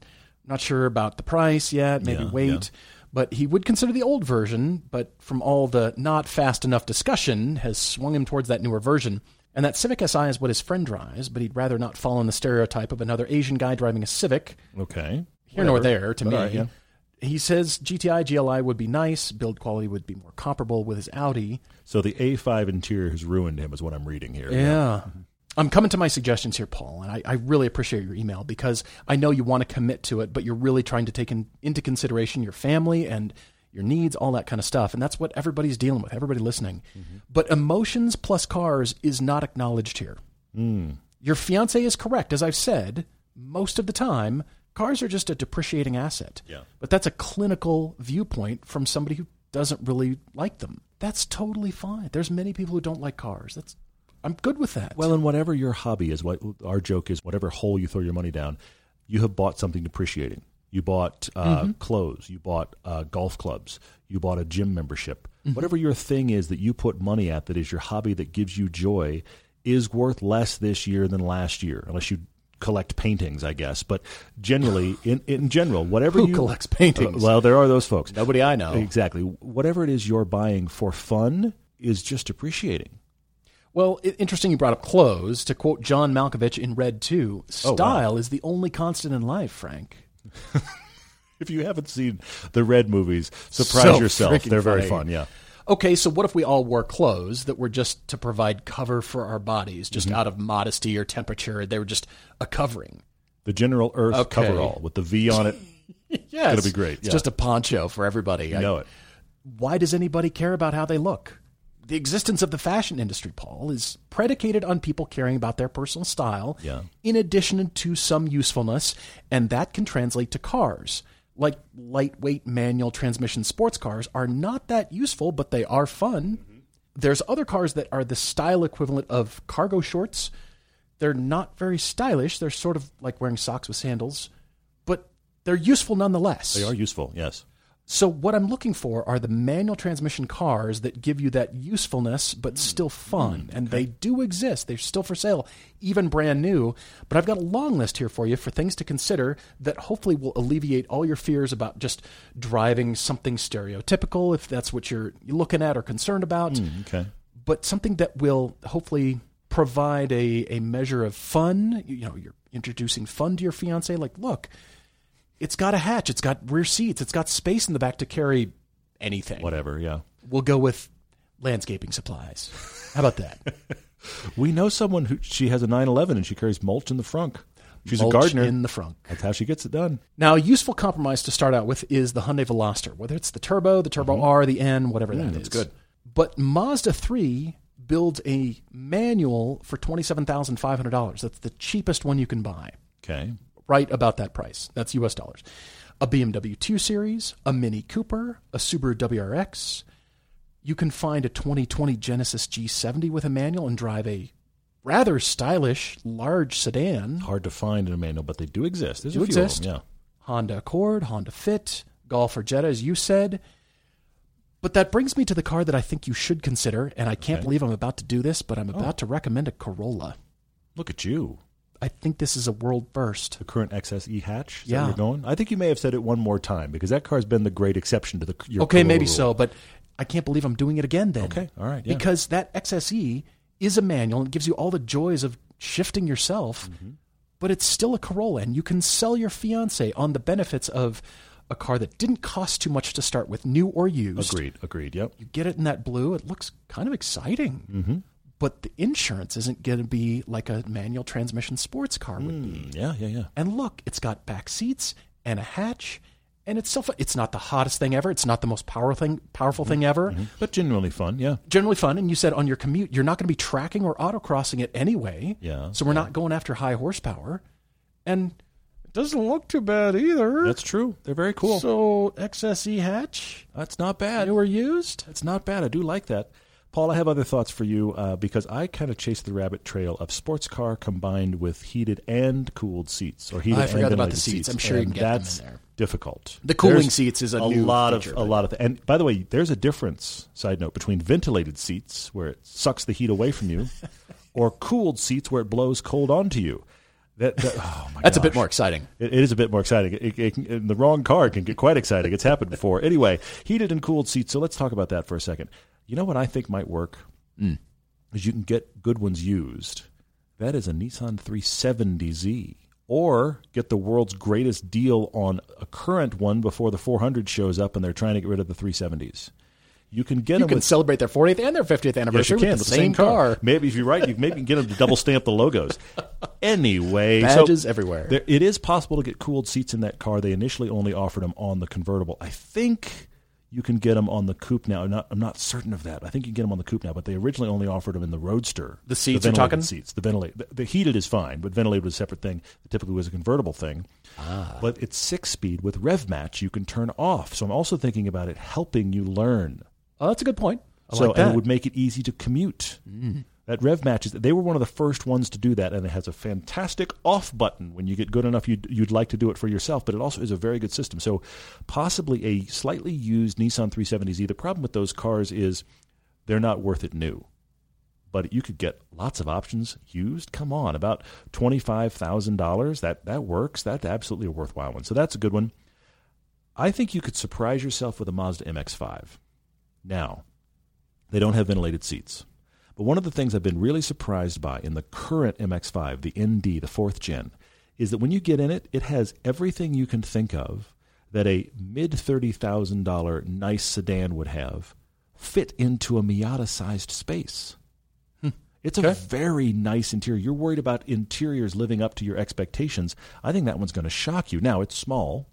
not sure about the price yet, maybe Yeah, wait. yeah. But he would consider the old version, but from all the not fast enough discussion has swung him towards that newer version. And that Civic Si is what his friend drives, but he'd rather not fall in the stereotype of another Asian guy driving a Civic. Okay. Here nor there to But me. right, yeah. He says GTI GLI would be nice, build quality would be more comparable with his Audi. So the A5 interior has ruined him, is what I'm reading here. Yeah. Mm-hmm. I'm coming to my suggestions here, Paul, and I, I really appreciate your email because I know you want to commit to it, but you're really trying to take in, into consideration your family and your needs, all that kind of stuff. And that's what everybody's dealing with, everybody listening. Mm-hmm. But emotions plus cars is not acknowledged here. Mm. Your fiance is correct. As I've said, most of the time, cars are just a depreciating asset. Yeah. But that's a clinical viewpoint from somebody who doesn't really like them. That's totally fine. There's many people who don't like cars. That's I'm good with that. Well, and whatever your hobby is, what our joke is, whatever hole you throw your money down, you have bought something depreciating. You bought uh, clothes. You bought uh, golf clubs. You bought a gym membership. Whatever your thing is that you put money at, that is your hobby that gives you joy, is worth less this year than last year, unless you collect paintings, I guess. But generally, in in general, whatever Who you collects paintings? Well, there are those folks. Nobody I know. Exactly. Whatever it is you're buying for fun is just appreciating. Well, interesting you brought up clothes. To quote John Malkovich in Red 2, style is the only constant in life, Frank. If you haven't seen the Red movies, surprise So yourself. They're very fun. Yeah. Okay, so what if we all wore clothes that were just to provide cover for our bodies, just Mm-hmm. out of modesty or temperature? They were just a covering. The General Earth Okay. coverall with the V on it. Yes. gonna be great, It's yeah. just a poncho for everybody. You I- know it. why does anybody care about how they look? The existence of the fashion industry, Paul, is predicated on people caring about their personal style, Yeah. in addition to some usefulness, and that can translate to cars. Like lightweight manual transmission sports cars are not that useful, but they are fun. Mm-hmm. There's other cars that are the style equivalent of cargo shorts. They're not very stylish. They're sort of like wearing socks with sandals, but they're useful nonetheless. They are useful. Yes. So what I'm looking for are the manual transmission cars that give you that usefulness but hmm. still fun. Hmm. And they do exist. They're still for sale, even brand new. But I've got a long list here for you for things to consider that hopefully will alleviate all your fears about just driving something stereotypical if that's what you're looking at or concerned about, hmm, Okay. but something that will hopefully provide a, a measure of fun. You know, you're introducing fun to your fiance like, look, it's got a hatch, it's got rear seats, it's got space in the back to carry anything. Whatever. Yeah. We'll go with landscaping supplies. How about that? We know someone who she has a 911 and she carries mulch in the frunk. She's Mulch a gardener. in the front. That's how she gets it done. Now, a useful compromise to start out with is the Hyundai Veloster, whether it's the Turbo, the Turbo R, the N, whatever that is. Mm-hmm. that's good. But Mazda 3 builds a manual for $27,500. That's the cheapest one you can buy. Okay. Right about that price. That's US dollars. A BMW 2 Series, a Mini Cooper, a Subaru WRX. You can find a 2020 Genesis G70 with a manual and drive a rather stylish large sedan. Hard to find in a manual, but they do exist. There's Do a few exist. of them. Yeah. Honda Accord, Honda Fit, Golf or Jetta, as you said. But that brings me to the car that I think you should consider, and I can't Okay. believe I'm about to do this, but I'm oh. about to recommend a Corolla. Look at you. I think this is a world first. The current XSE hatch. Is that Yeah. where you're going? I think you may have said it one more time because that car's been the great exception to the your Okay, maybe rule. so, but I can't believe I'm doing it again then. Okay, all right, yeah. Because that XSE is a manual and it gives you all the joys of shifting yourself, Mm-hmm. but it's still a Corolla and you can sell your fiance on the benefits of a car that didn't cost too much to start with, new or used. Agreed. Agreed. Yep. You get it in that blue, it looks kind of exciting. Mm-hmm. But the insurance isn't going to be like a manual transmission sports car would be. Mm, yeah. Yeah. Yeah. And look, it's got back seats and a hatch, and it's so it's not the hottest thing ever. It's not the most power thing, powerful thing ever. But generally fun. Yeah. Generally fun. And you said on your commute, you're not going to be tracking or autocrossing it anyway. Yeah, So we're not going after high horsepower, and it doesn't look too bad either. That's true. They're very cool. So XSE hatch, That's not bad. new or used. That's not bad. I do like that. Paul, I have other thoughts for you uh, because I kind of chase the rabbit trail of sports car combined with heated and cooled seats or heated I and forgot about the ventilated seats. I'm sure you can get them that's in there. difficult. The cooling There's seats is a a lot feature, of a lot of. And by the way, there's a difference. Side note between ventilated seats where it sucks the heat away from you, or cooled seats where it blows cold onto you. That, that oh my That's a bit more exciting. It, it is a bit more exciting. It, it, in the wrong car can get quite exciting. It's happened before. Anyway, heated and cooled seats. So let's talk about that for a second. You know what I think might work mm. is you can get good ones used. That is a Nissan 370Z, or get the world's greatest deal on a current one before the 400 shows up and they're trying to get rid of the 370s. You can get You them can with celebrate their 40th and their 50th Yes, anniversary you can. with with the same, car. Maybe if you're right, you can maybe get them to double stamp the logos. Anyway, Badges so everywhere. There, it is possible to get cooled seats in that car. They initially only offered them on the convertible. I think you can get them on the coupe now. I'm not, I'm not certain of that. I think you can get them on the coupe now, but they originally only offered them in the Roadster. The seats the you're ventilated talking? seats. The ventilated, the, the heated is fine, but ventilated was a separate thing. It typically was a convertible thing. Ah. But it's six speed with rev match. You can turn off. So I'm also thinking about it helping you learn. Oh, that's a good point. I so like and it would make it easy to commute. That rev matches, they were one of the first ones to do that, and it has a fantastic off button when you get good enough. You'd, you'd like to do it for yourself, but it also is a very good system. So possibly a slightly used Nissan 370Z. The problem with those cars is they're not worth it new, but you could get lots of options used. Come on, about twenty five thousand dollars. That that works. That's absolutely a worthwhile one. So that's a good one. I think you could surprise yourself with a Mazda MX-5. Now, they don't have ventilated seats. But one of the things I've been really surprised by in the current MX5, the ND, the fourth gen, is that when you get in it, it has everything you can think of that a mid $30,000 nice sedan would have fit into a Miata sized space. Hmm. It's a very nice interior. You're worried about interiors living up to your expectations. I think that one's going to shock you. Now, it's small,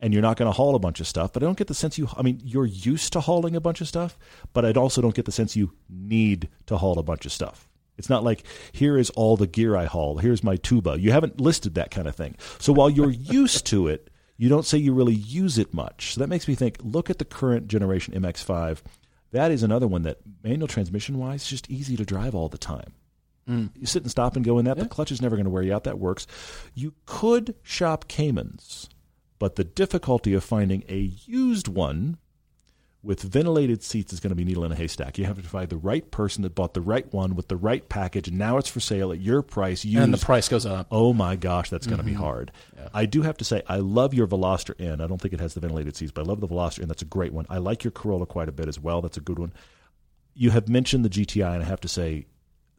and you're not going to haul a bunch of stuff. But I don't get the sense you. I mean, you're used to hauling a bunch of stuff, but I also don't get the sense you need to haul a bunch of stuff. It's not like here is all the gear I haul. Here's my tuba. You haven't listed that kind of thing. So while you're used to it, you don't say you really use it much. So that makes me think. Look at the current generation MX-5. That is another one that manual transmission wise, is just easy to drive all the time. Mm. You sit and stop and go in that. The clutch is never going to wear you out. That works. You could shop Caymans, but the difficulty of finding a used one with ventilated seats is going to be needle in a haystack. You have to find the right person that bought the right one with the right package, and now it's for sale at your price. Used. and the price goes up. Oh my gosh, that's going to be mm-hmm. hard. I do have to say, I love your Veloster N. I don't think it has the ventilated seats, but I love the Veloster N. That's a great one. I like your Corolla quite a bit as well. That's a good one. You have mentioned the GTI, and I have to say,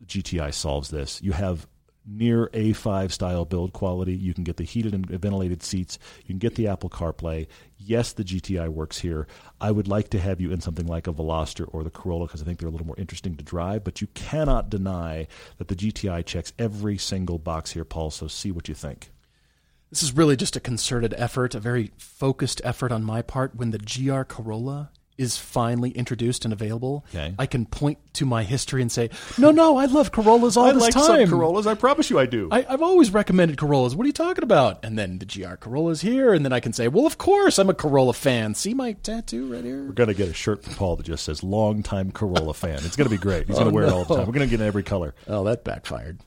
GTI solves this. You have near A5 style build quality. You can get the heated and ventilated seats. You can get the Apple CarPlay. Yes, the GTI works here. I would like to have you in something like a Veloster or the Corolla because I think they're a little more interesting to drive. But you cannot deny that the GTI checks every single box here, Paul. So see what you think. This is really just a concerted effort, a very focused effort on my part. When the GR Corolla is finally introduced and available, Okay. I can point to my history and say, "No, no, I love Corollas all I this like time. Corollas. I promise you, I do. I, I've always recommended Corollas. What are you talking about?" And then the GR Corolla's here, and then I can say, "Well, of course, I'm a Corolla fan. See my tattoo right here." We're gonna get a shirt for Paul that just says "longtime Corolla fan." It's gonna be great. He's oh, gonna wear it all the time. We're gonna get in every color. Oh, that backfired.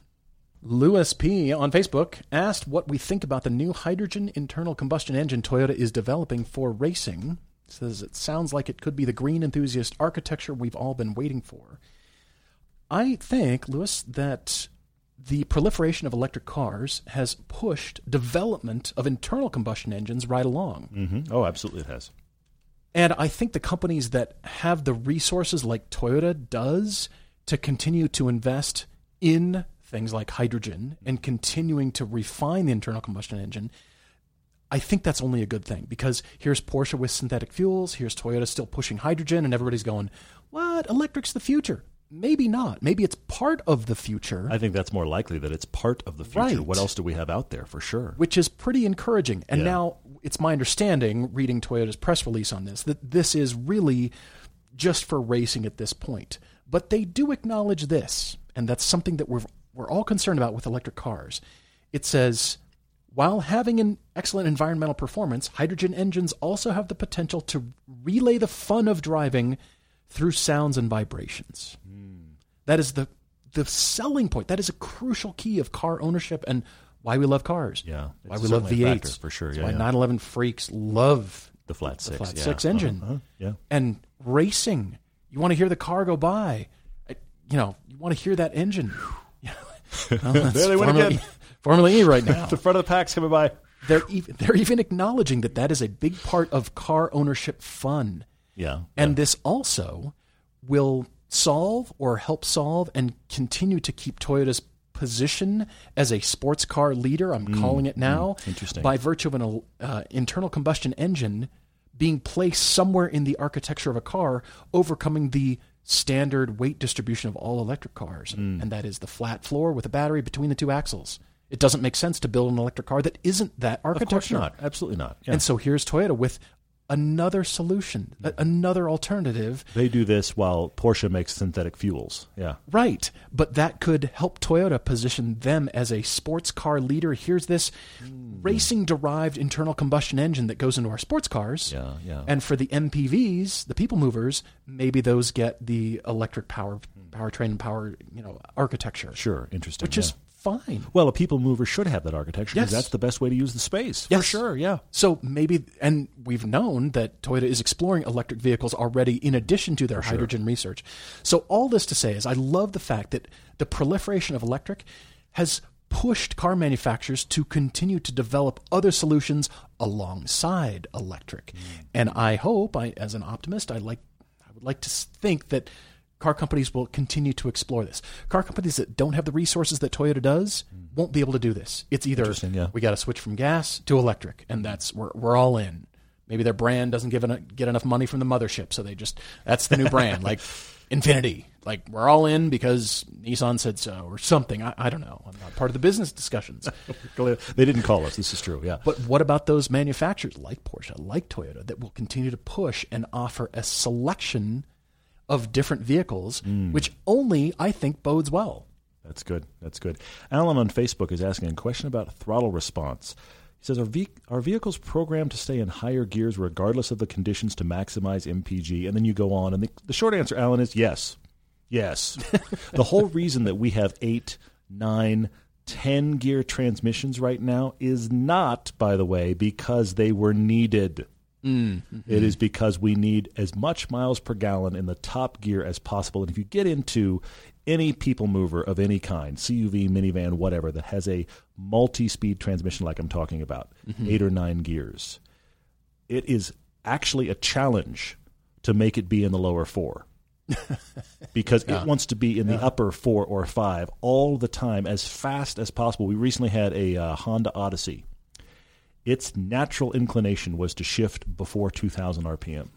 Lewis P. on Facebook asked what we think about the new hydrogen internal combustion engine Toyota is developing for racing. Says it sounds like it could be the green enthusiast architecture we've all been waiting for. I think, Lewis, that the proliferation of electric cars has pushed development of internal combustion engines right along. hmm Oh, absolutely, it has. And I think the companies that have the resources like Toyota does to continue to invest in things like hydrogen and continuing to refine the internal combustion engine, I think that's only a good thing because here's Porsche with synthetic fuels, here's Toyota still pushing hydrogen, and everybody's going, What? Electric's the future. Maybe not. Maybe it's part of the future. I think that's more likely that it's part of the future. Right. What else do we have out there for sure? which is pretty encouraging. And Yeah. now it's my understanding, reading Toyota's press release on this, that this is really just for racing at this point. But they do acknowledge this, and that's something that we're we're all concerned about with electric cars. It says while having an excellent environmental performance, hydrogen engines also have the potential to relay the fun of driving through sounds and vibrations. That is the the selling point. That is a crucial key of car ownership and why we love cars. Yeah, why we love certainly a V8s for sure. Yeah, why yeah. 911 freaks love The flat six, flat yeah. six engine. Uh-huh, uh-huh, Yeah, and racing. You want to hear the car go by. You know, you want to hear that engine. Well, There they went again. Formula E right now. the front of the pack's coming by. they're even, they're even acknowledging that that is a big part of car ownership fun. Yeah, And this also will solve or help solve and continue to keep Toyota's position as a sports car leader. I'm mm, calling it mm, now. interesting. By virtue of an uh, internal combustion engine being placed somewhere in the architecture of a car, overcoming the standard weight distribution of all electric cars. Mm. And that is the flat floor with a battery between the two axles. It doesn't make sense to build an electric car that isn't that architecture. of course not. Absolutely not. Yeah. And so here's Toyota with another solution, a- another alternative. They do this while Porsche makes synthetic fuels. Yeah. Right. But that could help Toyota position them as a sports car leader. Here's this hmm. racing derived internal combustion engine that goes into our sports cars. Yeah, yeah. And for the MPVs, the people movers, maybe those get the electric power hmm. powertrain and power, you know, architecture. Sure. Interesting. Which yeah. is fine. Well, a people mover should have that architecture because Yes. that's the best way to use the space. Yes. For sure. Yeah. So maybe, and we've known that Toyota is exploring electric vehicles already in addition to their hydrogen research. So all this to say is, I love the fact that the proliferation of electric has pushed car manufacturers to continue to develop other solutions alongside electric. Mm. And I hope, I, as an optimist, I like, I would like to think that car companies will continue to explore this. Car companies that don't have the resources that Toyota does mm-hmm. won't be able to do this. It's either yeah. we got to switch from gas to electric, and that's we're we're all in. Maybe their brand doesn't give get enough money from the mothership, so they just that's the new brand, like Infiniti. Like we're all in because Nissan said so, or something. I, I don't know. I'm not part of the business discussions. They didn't call us. This is true. Yeah. But what about those manufacturers like Porsche, like Toyota, that will continue to push and offer a selection of different vehicles, hmm. which only I think bodes well. That's good. That's good. Alan on Facebook is asking a question about throttle response. He says, are, ve- are vehicles programmed to stay in higher gears regardless of the conditions to maximize MPG? And then you go on. And the, the short answer, Alan, is yes. Yes. the whole reason that we have eight, nine, ten gear transmissions right now is not, by the way, because they were needed. It is because we need as much miles per gallon in the top gear as possible. And if you get into any people mover of any kind, CUV, minivan, whatever, that has a multi speed transmission like I'm talking about, eight or nine gears, it is actually a challenge to make it be in the lower four. because it wants to be in the upper four or five all the time as fast as possible. We recently had a uh, Honda Odyssey its natural inclination was to shift before 2000 RPM.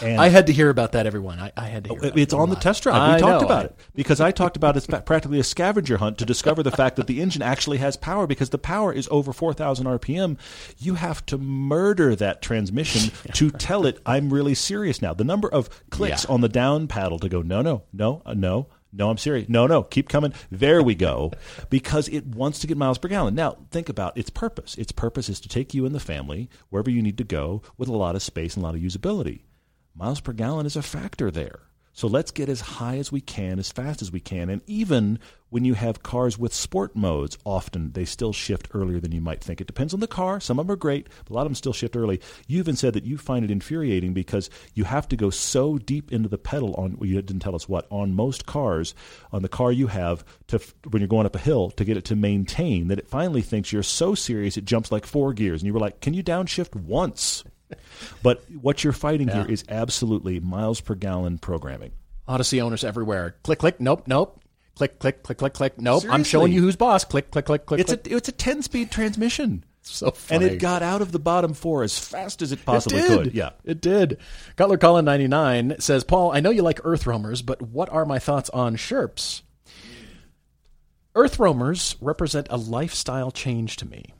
And I had to hear about that, everyone. I, I had to hear about it's it on the test drive. We I talked know. about it because I talked about it's practically a scavenger hunt to discover the fact that the engine actually has power because the power is over 4,000 RPM. You have to murder that transmission to tell it, I'm really serious now. The number of clicks Yeah. on the down paddle to go, no, no, no, uh, no. No, I'm serious. No, no, keep coming. There we go. Because it wants to get miles per gallon. Now, think about its purpose. Its purpose is to take you and the family wherever you need to go with a lot of space and a lot of usability miles per gallon is a factor there. So let's get as high as we can, as fast as we can. And even when you have cars with sport modes, often they still shift earlier than you might think. It depends on the car. Some of them are great, but a lot of them still shift early. You even said that you find it infuriating because you have to go so deep into the pedal on, well, you didn't tell us what, on most cars, on the car you have, to when you're going up a hill to get it to maintain, that it finally thinks you're so serious it jumps like four gears. And you were like, can you downshift once? But what you're fighting here is absolutely miles per gallon programming. Odyssey owners everywhere. Click, click. Nope, nope. Click, click, click, click, click. Nope. I'm showing you who's boss. Click, click, click, click. It's a it's a ten speed transmission, so and it got out of the bottom four as fast as it possibly it could. Yeah, it did. Cutler Colin ninety nine says, Paul, I know you like Earth roamers, but what are my thoughts on Sherps? Earth roamers represent a lifestyle change to me.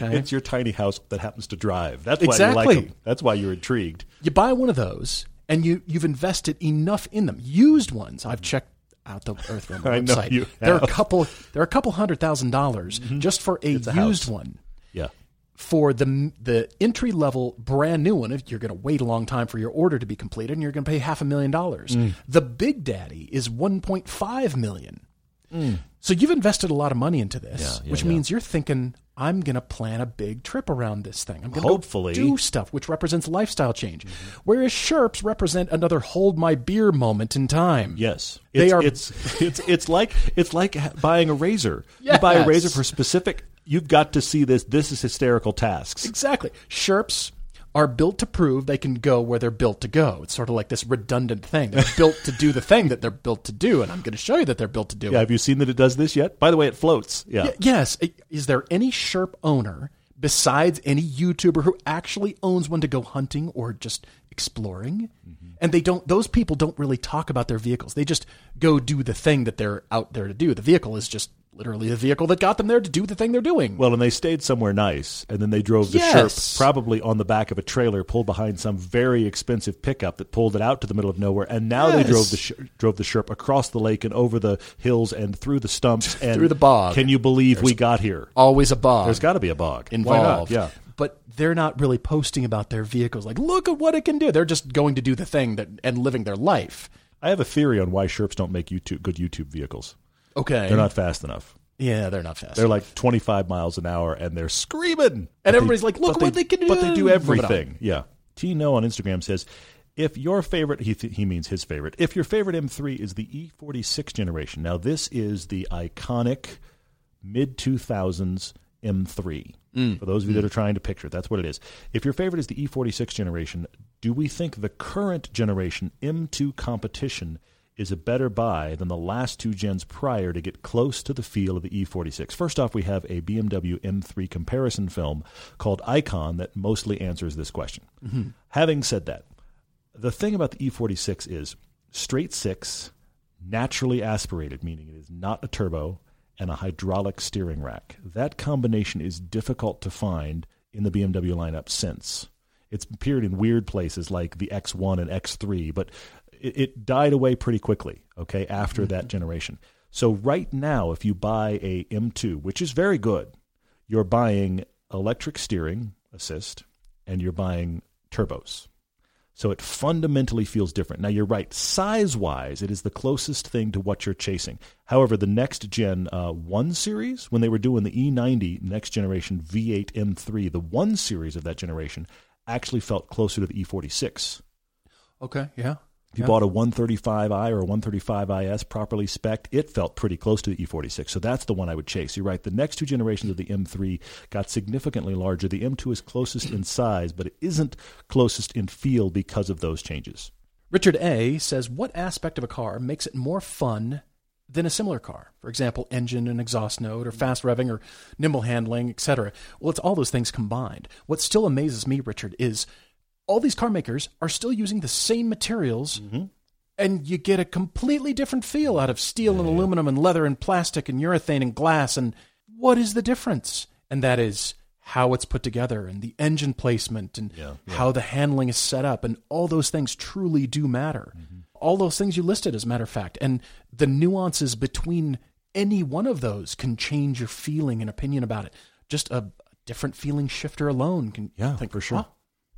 Okay? it's your tiny house that happens to drive. That's why you like them. That's why you're intrigued. you buy one of those and you you've invested enough in them. Used ones. I've checked out the Earth Roamer I know website. There are a couple. There are a couple hundred thousand dollars just for a a used house. one. Yeah, For the the entry level brand new one, if you're going to wait a long time for your order to be completed, and you're going to pay half a million dollars. Mm. The Big Daddy is 1.5 million. Mm. So you've invested a lot of money into this, Yeah, yeah, which yeah. means you're thinking, I'm going to plan a big trip around this thing. I'm going to Hopefully. do stuff, which represents lifestyle change. Whereas Sherps represent another hold my beer moment in time. yes. They It's, are- It's it's it's like it's like buying a razor. You buy a razor for specific. You've got to see this. This is hysterical tasks. Exactly. Sherps are built to prove they can go where they're built to go. It's sort of like this redundant thing. They're built to do the thing that they're built to do, and I'm going to show you that they're built to do Yeah, it. have you seen that it does this yet? By the way, it floats. Yeah. Y- Yes. Is there any Sherp owner besides any YouTuber who actually owns one to go hunting or just exploring? Mm-hmm. And they don't; those people don't really talk about their vehicles. They just go do the thing that they're out there to do. The vehicle is just literally the vehicle that got them there to do the thing they're doing. Well, and they stayed somewhere nice, and then they drove the Yes. Sherp probably on the back of a trailer pulled behind some very expensive pickup that pulled it out to the middle of nowhere. And now they drove the Sh- drove the Sherp across the lake and over the hills and through the stumps and Through the bog. Can you believe we got here? Always a bog. There's got to be a bog involved. Yeah. But they're not really posting about their vehicles. Like, look at what it can do. They're just going to do the thing that and living their life. I have a theory on why Sherps don't make YouTube good YouTube vehicles. Okay. They're not fast enough. Yeah, they're not fast. They're like 25 miles an hour and they're screaming. And everybody's like, "Look what they can do." But they do everything. Yeah. T No on Instagram says, if your favorite, he, th- he means his favorite, if your favorite M3 is the E46 generation, now this is the iconic mid 2000s M3. For those of you that mm. are trying to picture, it, that's what it is. If your favorite is the E46 generation, do we think the current generation M2 competition is a better buy than the last two gens prior to get close to the feel of the E46? First off, we have a BMW M3 comparison film called Icon that mostly answers this question. Mm-hmm. Having said that, the thing about the E46 is straight six, naturally aspirated, meaning it is not a turbo, and a hydraulic steering rack. That combination is difficult to find in the BMW lineup since. It's appeared in weird places like the X1 and X3, but it, it died away pretty quickly, okay, after that generation. So right now, if you buy a M2, which is very good, you're buying electric steering assist and you're buying turbos. So it fundamentally feels different. Now you're right, size wise, it is the closest thing to what you're chasing. However, the next gen uh, one series, when they were doing the E90 next generation V8 M3, the one series of that generation actually felt closer to the E46. okay. Yeah. If you Yeah. bought a 135i or a 135is properly spec, it felt pretty close to the E46. So that's the one I would chase. You're right. The next two generations of the M3 got significantly larger. The M2 is closest in size, but it isn't closest in feel because of those changes. Richard A says, "What aspect of a car makes it more fun than a similar car? For example, engine and exhaust note, or fast revving, or nimble handling, etc." Well, it's all those things combined. What still amazes me, Richard, is all these car makers are still using the same materials. Mm-hmm. And you get a completely different feel out of steel and aluminum and leather and plastic and urethane and glass. And what is the difference? And that is how it's put together and the engine placement and Yeah, how the handling is set up. And all those things truly do matter. Mm-hmm. All those things you listed, as a matter of fact. And the nuances between any one of those can change your feeling and opinion about it. Just a different feeling shifter alone can Yeah, think for sure. "Oh,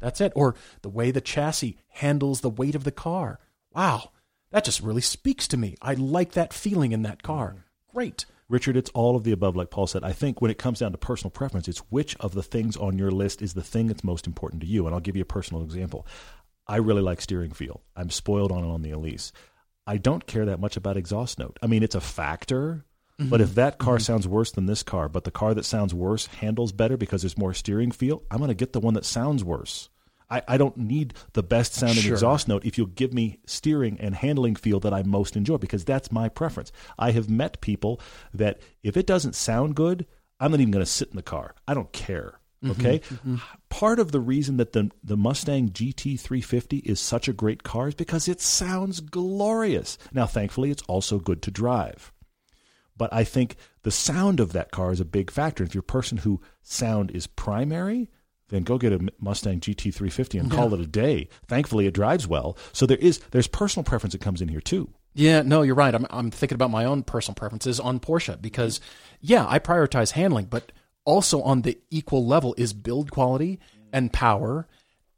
that's it. Or the way the chassis handles the weight of the car. Wow, that just really speaks to me. I like that feeling in that car. Mm-hmm. Great. Richard, it's all of the above, like Paul said. I think when it comes down to personal preference, it's which of the things on your list is the thing that's most important to you. And I'll give you a personal example. I really like steering feel. I'm spoiled on it on the Elise. I don't care that much about exhaust note. I mean, it's a factor, mm-hmm. but if that car mm-hmm. sounds worse than this car, but the car that sounds worse handles better because there's more steering feel, I'm going to get the one that sounds worse. I, I don't need the best sounding Sure. exhaust note if you'll give me steering and handling feel that I most enjoy because that's my preference. I have met people that if it doesn't sound good, I'm not even going to sit in the car. I don't care. Mm-hmm, okay. Mm-hmm. Part of the reason that the the Mustang GT350 is such a great car is because it sounds glorious. Now, thankfully, it's also good to drive. But I think the sound of that car is a big factor. If you're a person who sound is primary, then go get a Mustang GT350 and call it a day. Thankfully, it drives well. So there is there's personal preference that comes in here too. Yeah, no, you're right. I'm I'm thinking about my own personal preferences on Porsche because yeah, I prioritize handling, but also on the equal level is build quality and power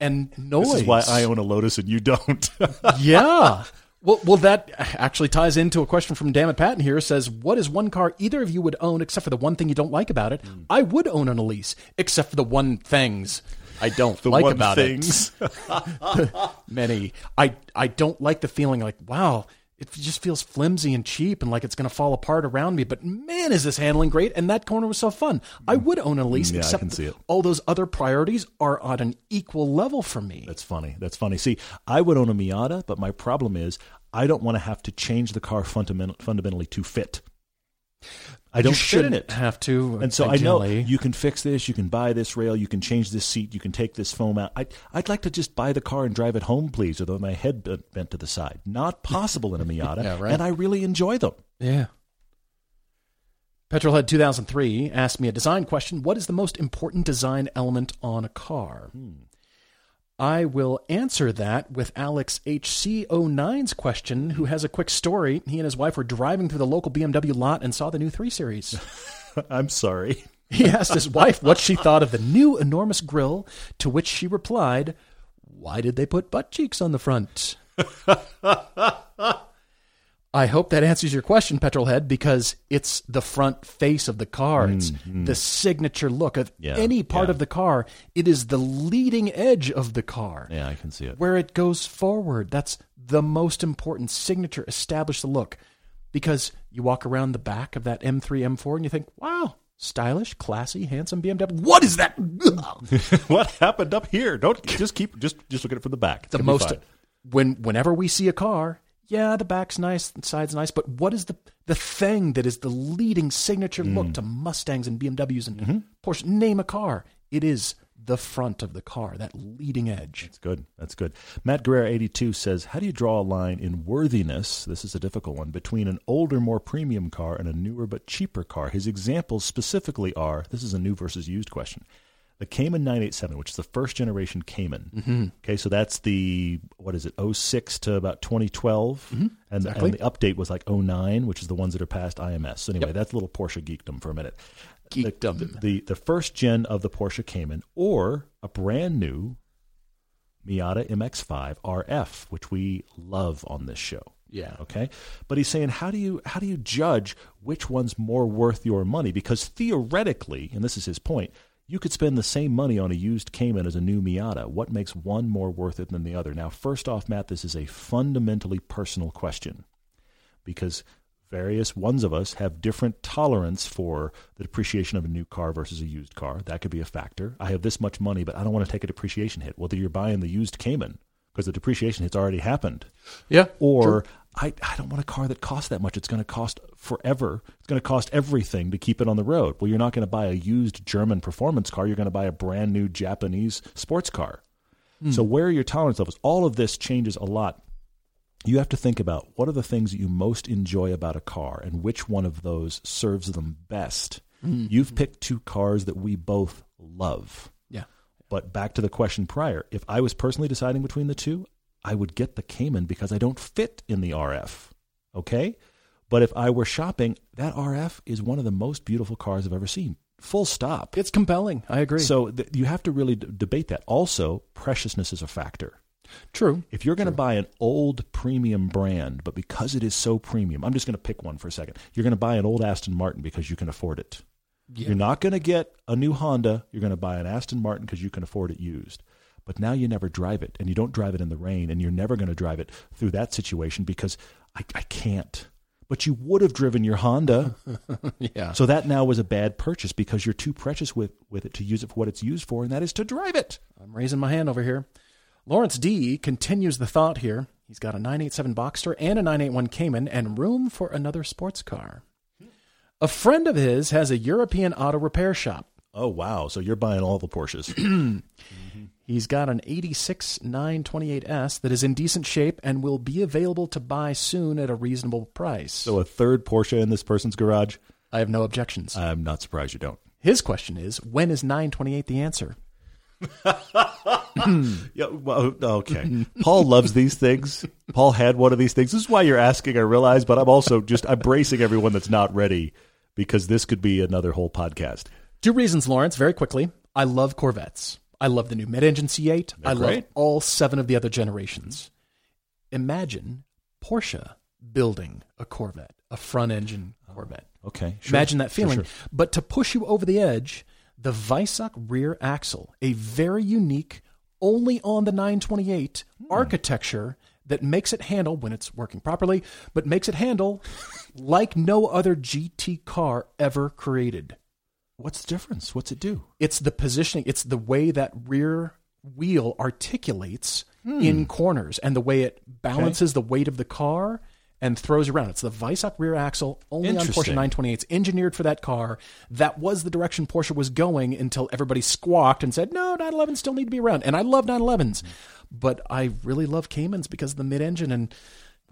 and noise. This is why I own a Lotus and you don't. yeah. Well, well, that actually ties into a question from Dammit Patton here. Says, "What is one car either of you would own, except for the one thing you don't like about it? Hmm. I would own an Elise, except for the one things I don't the like one about things. it. Many. I I don't like the feeling like, wow, it just feels flimsy and cheap and like it's going to fall apart around me. But man, is this handling great? And that corner was so fun. I would own a lease, Mm. Yeah, except can see it. all those other priorities are on an equal level for me. That's funny. That's funny. See, I would own a Miata, but my problem is I don't want to have to change the car fundament, fundamentally to fit. I don't you shouldn't it. have to. And so I know you can fix this, you can buy this rail, you can change this seat, you can take this foam out. I, I'd like to just buy the car and drive it home, please, with my head bent- bent to the side. Not possible in a Miata, Yeah, right. and I really enjoy them. Yeah. Petrolhead 2003 asked me a design question What is the most important design element on a car? Hmm. I will answer that with Alex HC09's question, who has a quick story. He and his wife were driving through the local BMW lot and saw the new 3 Series. I'm sorry. He asked his wife what she thought of the new enormous grille, to which she replied, Why did they put butt cheeks on the front? I hope that answers your question, Petrolhead, because it's the front face of the car. It's mm-hmm. the signature look of Yeah, any part yeah. of the car. It is the leading edge of the car Yeah, I can see it. where it goes forward. That's the most important signature. Establish the look because you walk around the back of that M3, M4 and you think, wow, stylish, classy, handsome BMW. What is that? what happened up here? Don't just keep just just look at it from the back. It's the most when whenever we see a car, yeah, the back's nice, the side's nice, but what is the the thing that is the leading signature look Mm. to Mustangs and BMWs and Mm-hmm. Porsche? Name a car. It is the front of the car, that leading edge. That's good. That's good. Matt Guerrero, 82, says, How do you draw a line in worthiness? This is a difficult one between an older, more premium car and a newer but cheaper car. His examples specifically are this is a new versus used question. The Cayman 987, which is the first generation Cayman. Mm-hmm. Okay, so that's the, what is it, 06 to about 2012. And, Mm-hmm. exactly. and the update was like 09, which is the ones that are past IMS. So anyway, Yep. that's a little Porsche geekdom for a minute. Geekdom. The, the, the first gen of the Porsche Cayman or a brand new Miata MX-5 RF, which we love on this show. Yeah. Okay, but he's saying, how do you how do you judge which one's more worth your money? Because theoretically, and this is his point, you could spend the same money on a used Cayman as a new Miata. What makes one more worth it than the other? Now, first off, Matt, this is a fundamentally personal question because various ones of us have different tolerance for the depreciation of a new car versus a used car. That could be a factor. I have this much money, but I don't want to take a depreciation hit. Whether you're buying the used Cayman because the depreciation hit's already happened, Yeah. or I, I don't want a car that costs that much. It's going to cost forever. It's going to cost everything to keep it on the road. Well, you're not going to buy a used German performance car. You're going to buy a brand new Japanese sports car. Hmm. So where are your tolerance levels? All of this changes a lot. You have to think about what are the things that you most enjoy about a car and which one of those serves them best. Hmm. You've picked two cars that we both love. But back to the question prior, if I was personally deciding between the two, I would get the Cayman because I don't fit in the RF. Okay? But if I were shopping, that RF is one of the most beautiful cars I've ever seen. Full stop. It's compelling. I agree. So th- you have to really d- debate that. Also, preciousness is a factor. True. If you're going to buy an old premium brand, but because it is so premium, I'm just going to pick one for a second. You're going to buy an old Aston Martin because you can afford it. Yeah. You're not going to get a new Honda. You're going to buy an Aston Martin because you can afford it used. But now you never drive it, and you don't drive it in the rain, and you're never going to drive it through that situation because I, I can't. But you would have driven your Honda. Yeah. So that now was a bad purchase because you're too precious with, with it to use it for what it's used for, and that is to drive it. I'm raising my hand over here. Lawrence D continues the thought here. He's got a 987 Boxster and a 981 Cayman and room for another sports car. A friend of his has a European auto repair shop. Oh, wow. So you're buying all the Porsches. He's got an 86 928S that is in decent shape and will be available to buy soon at a reasonable price. so a third Porsche in this person's garage? I have no objections. I'm not surprised you don't. His question is when is 928 the answer? Yeah, well, okay. Paul loves these things. Paul had one of these things. This is why you're asking, I realize, but I'm also just I'm bracing everyone that's not ready because this could be another whole podcast. Two reasons, Lawrence, very quickly. I love Corvettes. I love the new mid engine C8. I love all seven of the other generations. Imagine Porsche building a Corvette, a front engine Corvette. Okay. sure. Imagine that Sure, feeling. sure. But to push you over the edge, the Weissach rear axle, a very unique, only on the 928 Hmm. architecture that makes it handle, when it's working properly, but makes it handle like no other GT car ever created. What's the difference? What's it do? It's the positioning, it's the way that rear wheel articulates Hmm. in corners and the way it balances the weight of the car and throws around. It's the Weissach rear axle only on Porsche Interesting. 928s, engineered for that car. That was the direction Porsche was going until everybody squawked and said, no, 911s still need to be around. And I love 911s, mm-hmm. but I really love Caymans because of the mid engine. And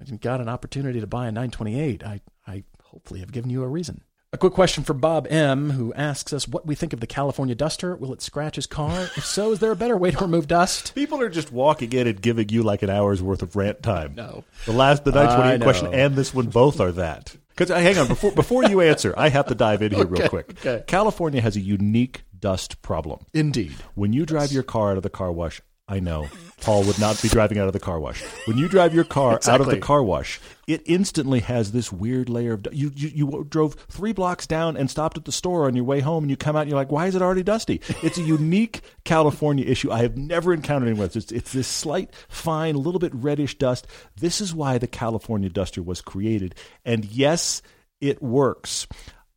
you got an opportunity to buy a 928, I, I hopefully have given you a reason. A quick question for Bob M, who asks us what we think of the California Duster. Will it scratch his car? if so, is there a better way to remove dust? People are just walking in and giving you like an hour's worth of rant time. No. The last, the 928 I question and this one both are that. Because uh, hang on, before before you answer, I have to dive in here real quick. okay. California has a unique dust problem. Indeed. When you drive your car out of the car wash, I know Paul would not be driving out of the car wash. When you drive your car out of the car wash, it instantly has this weird layer of. You, you you drove three blocks down and stopped at the store on your way home, and you come out and you're like, "Why is it already dusty?" It's a unique California issue. I have never encountered anywhere else. It's, it's this slight, fine, little bit reddish dust. This is why the California Duster was created, and yes, it works.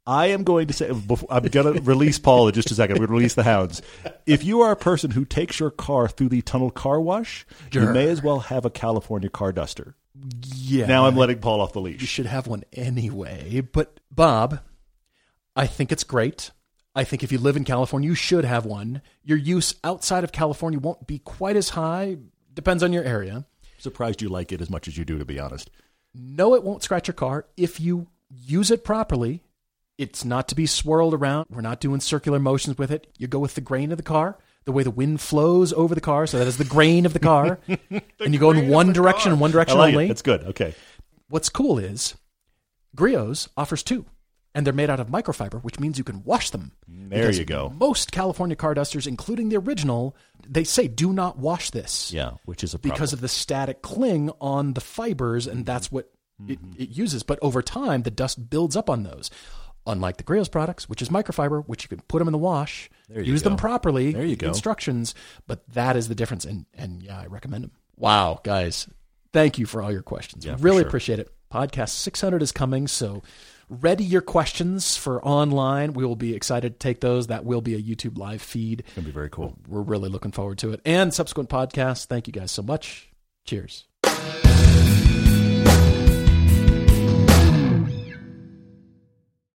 I am going to say, before, I'm going to release Paul in just a second. We're going to release the hounds. If you are a person who takes your car through the tunnel car wash, you may as well have a California car duster. Yeah. Now I'm letting Paul off the leash. You should have one anyway. But, Bob, I think it's great. I think if you live in California, you should have one. Your use outside of California won't be quite as high. Depends on your area. Surprised you like it as much as you do, to be honest. No, it won't scratch your car if you use it properly. It's not to be swirled around. We're not doing circular motions with it. You go with the grain of the car, the way the wind flows over the car, so that is the grain of the car. and you go in one direction and one direction like only. it. That's good. Okay. What's cool is Griot's offers two, and they're made out of microfiber, which means you can wash them. There you go. Most California car dusters, including the original, they say do not wash this Yeah, which is a problem. because of the static cling on the fibers, and that's what Mm-hmm. it uses. But over time, the dust builds up on those. Unlike the Griot's products, which is microfiber, which you can put them in the wash, use go. them properly. There you go. Instructions, but that is the difference. And and yeah, I recommend them. Wow, guys, thank you for all your questions. Yeah, really sure. appreciate it. Podcast 600 is coming, so ready your questions for online. We will be excited to take those. That will be a YouTube live feed. It's to be very cool. We're really looking forward to it. And subsequent podcasts. Thank you guys so much. Cheers.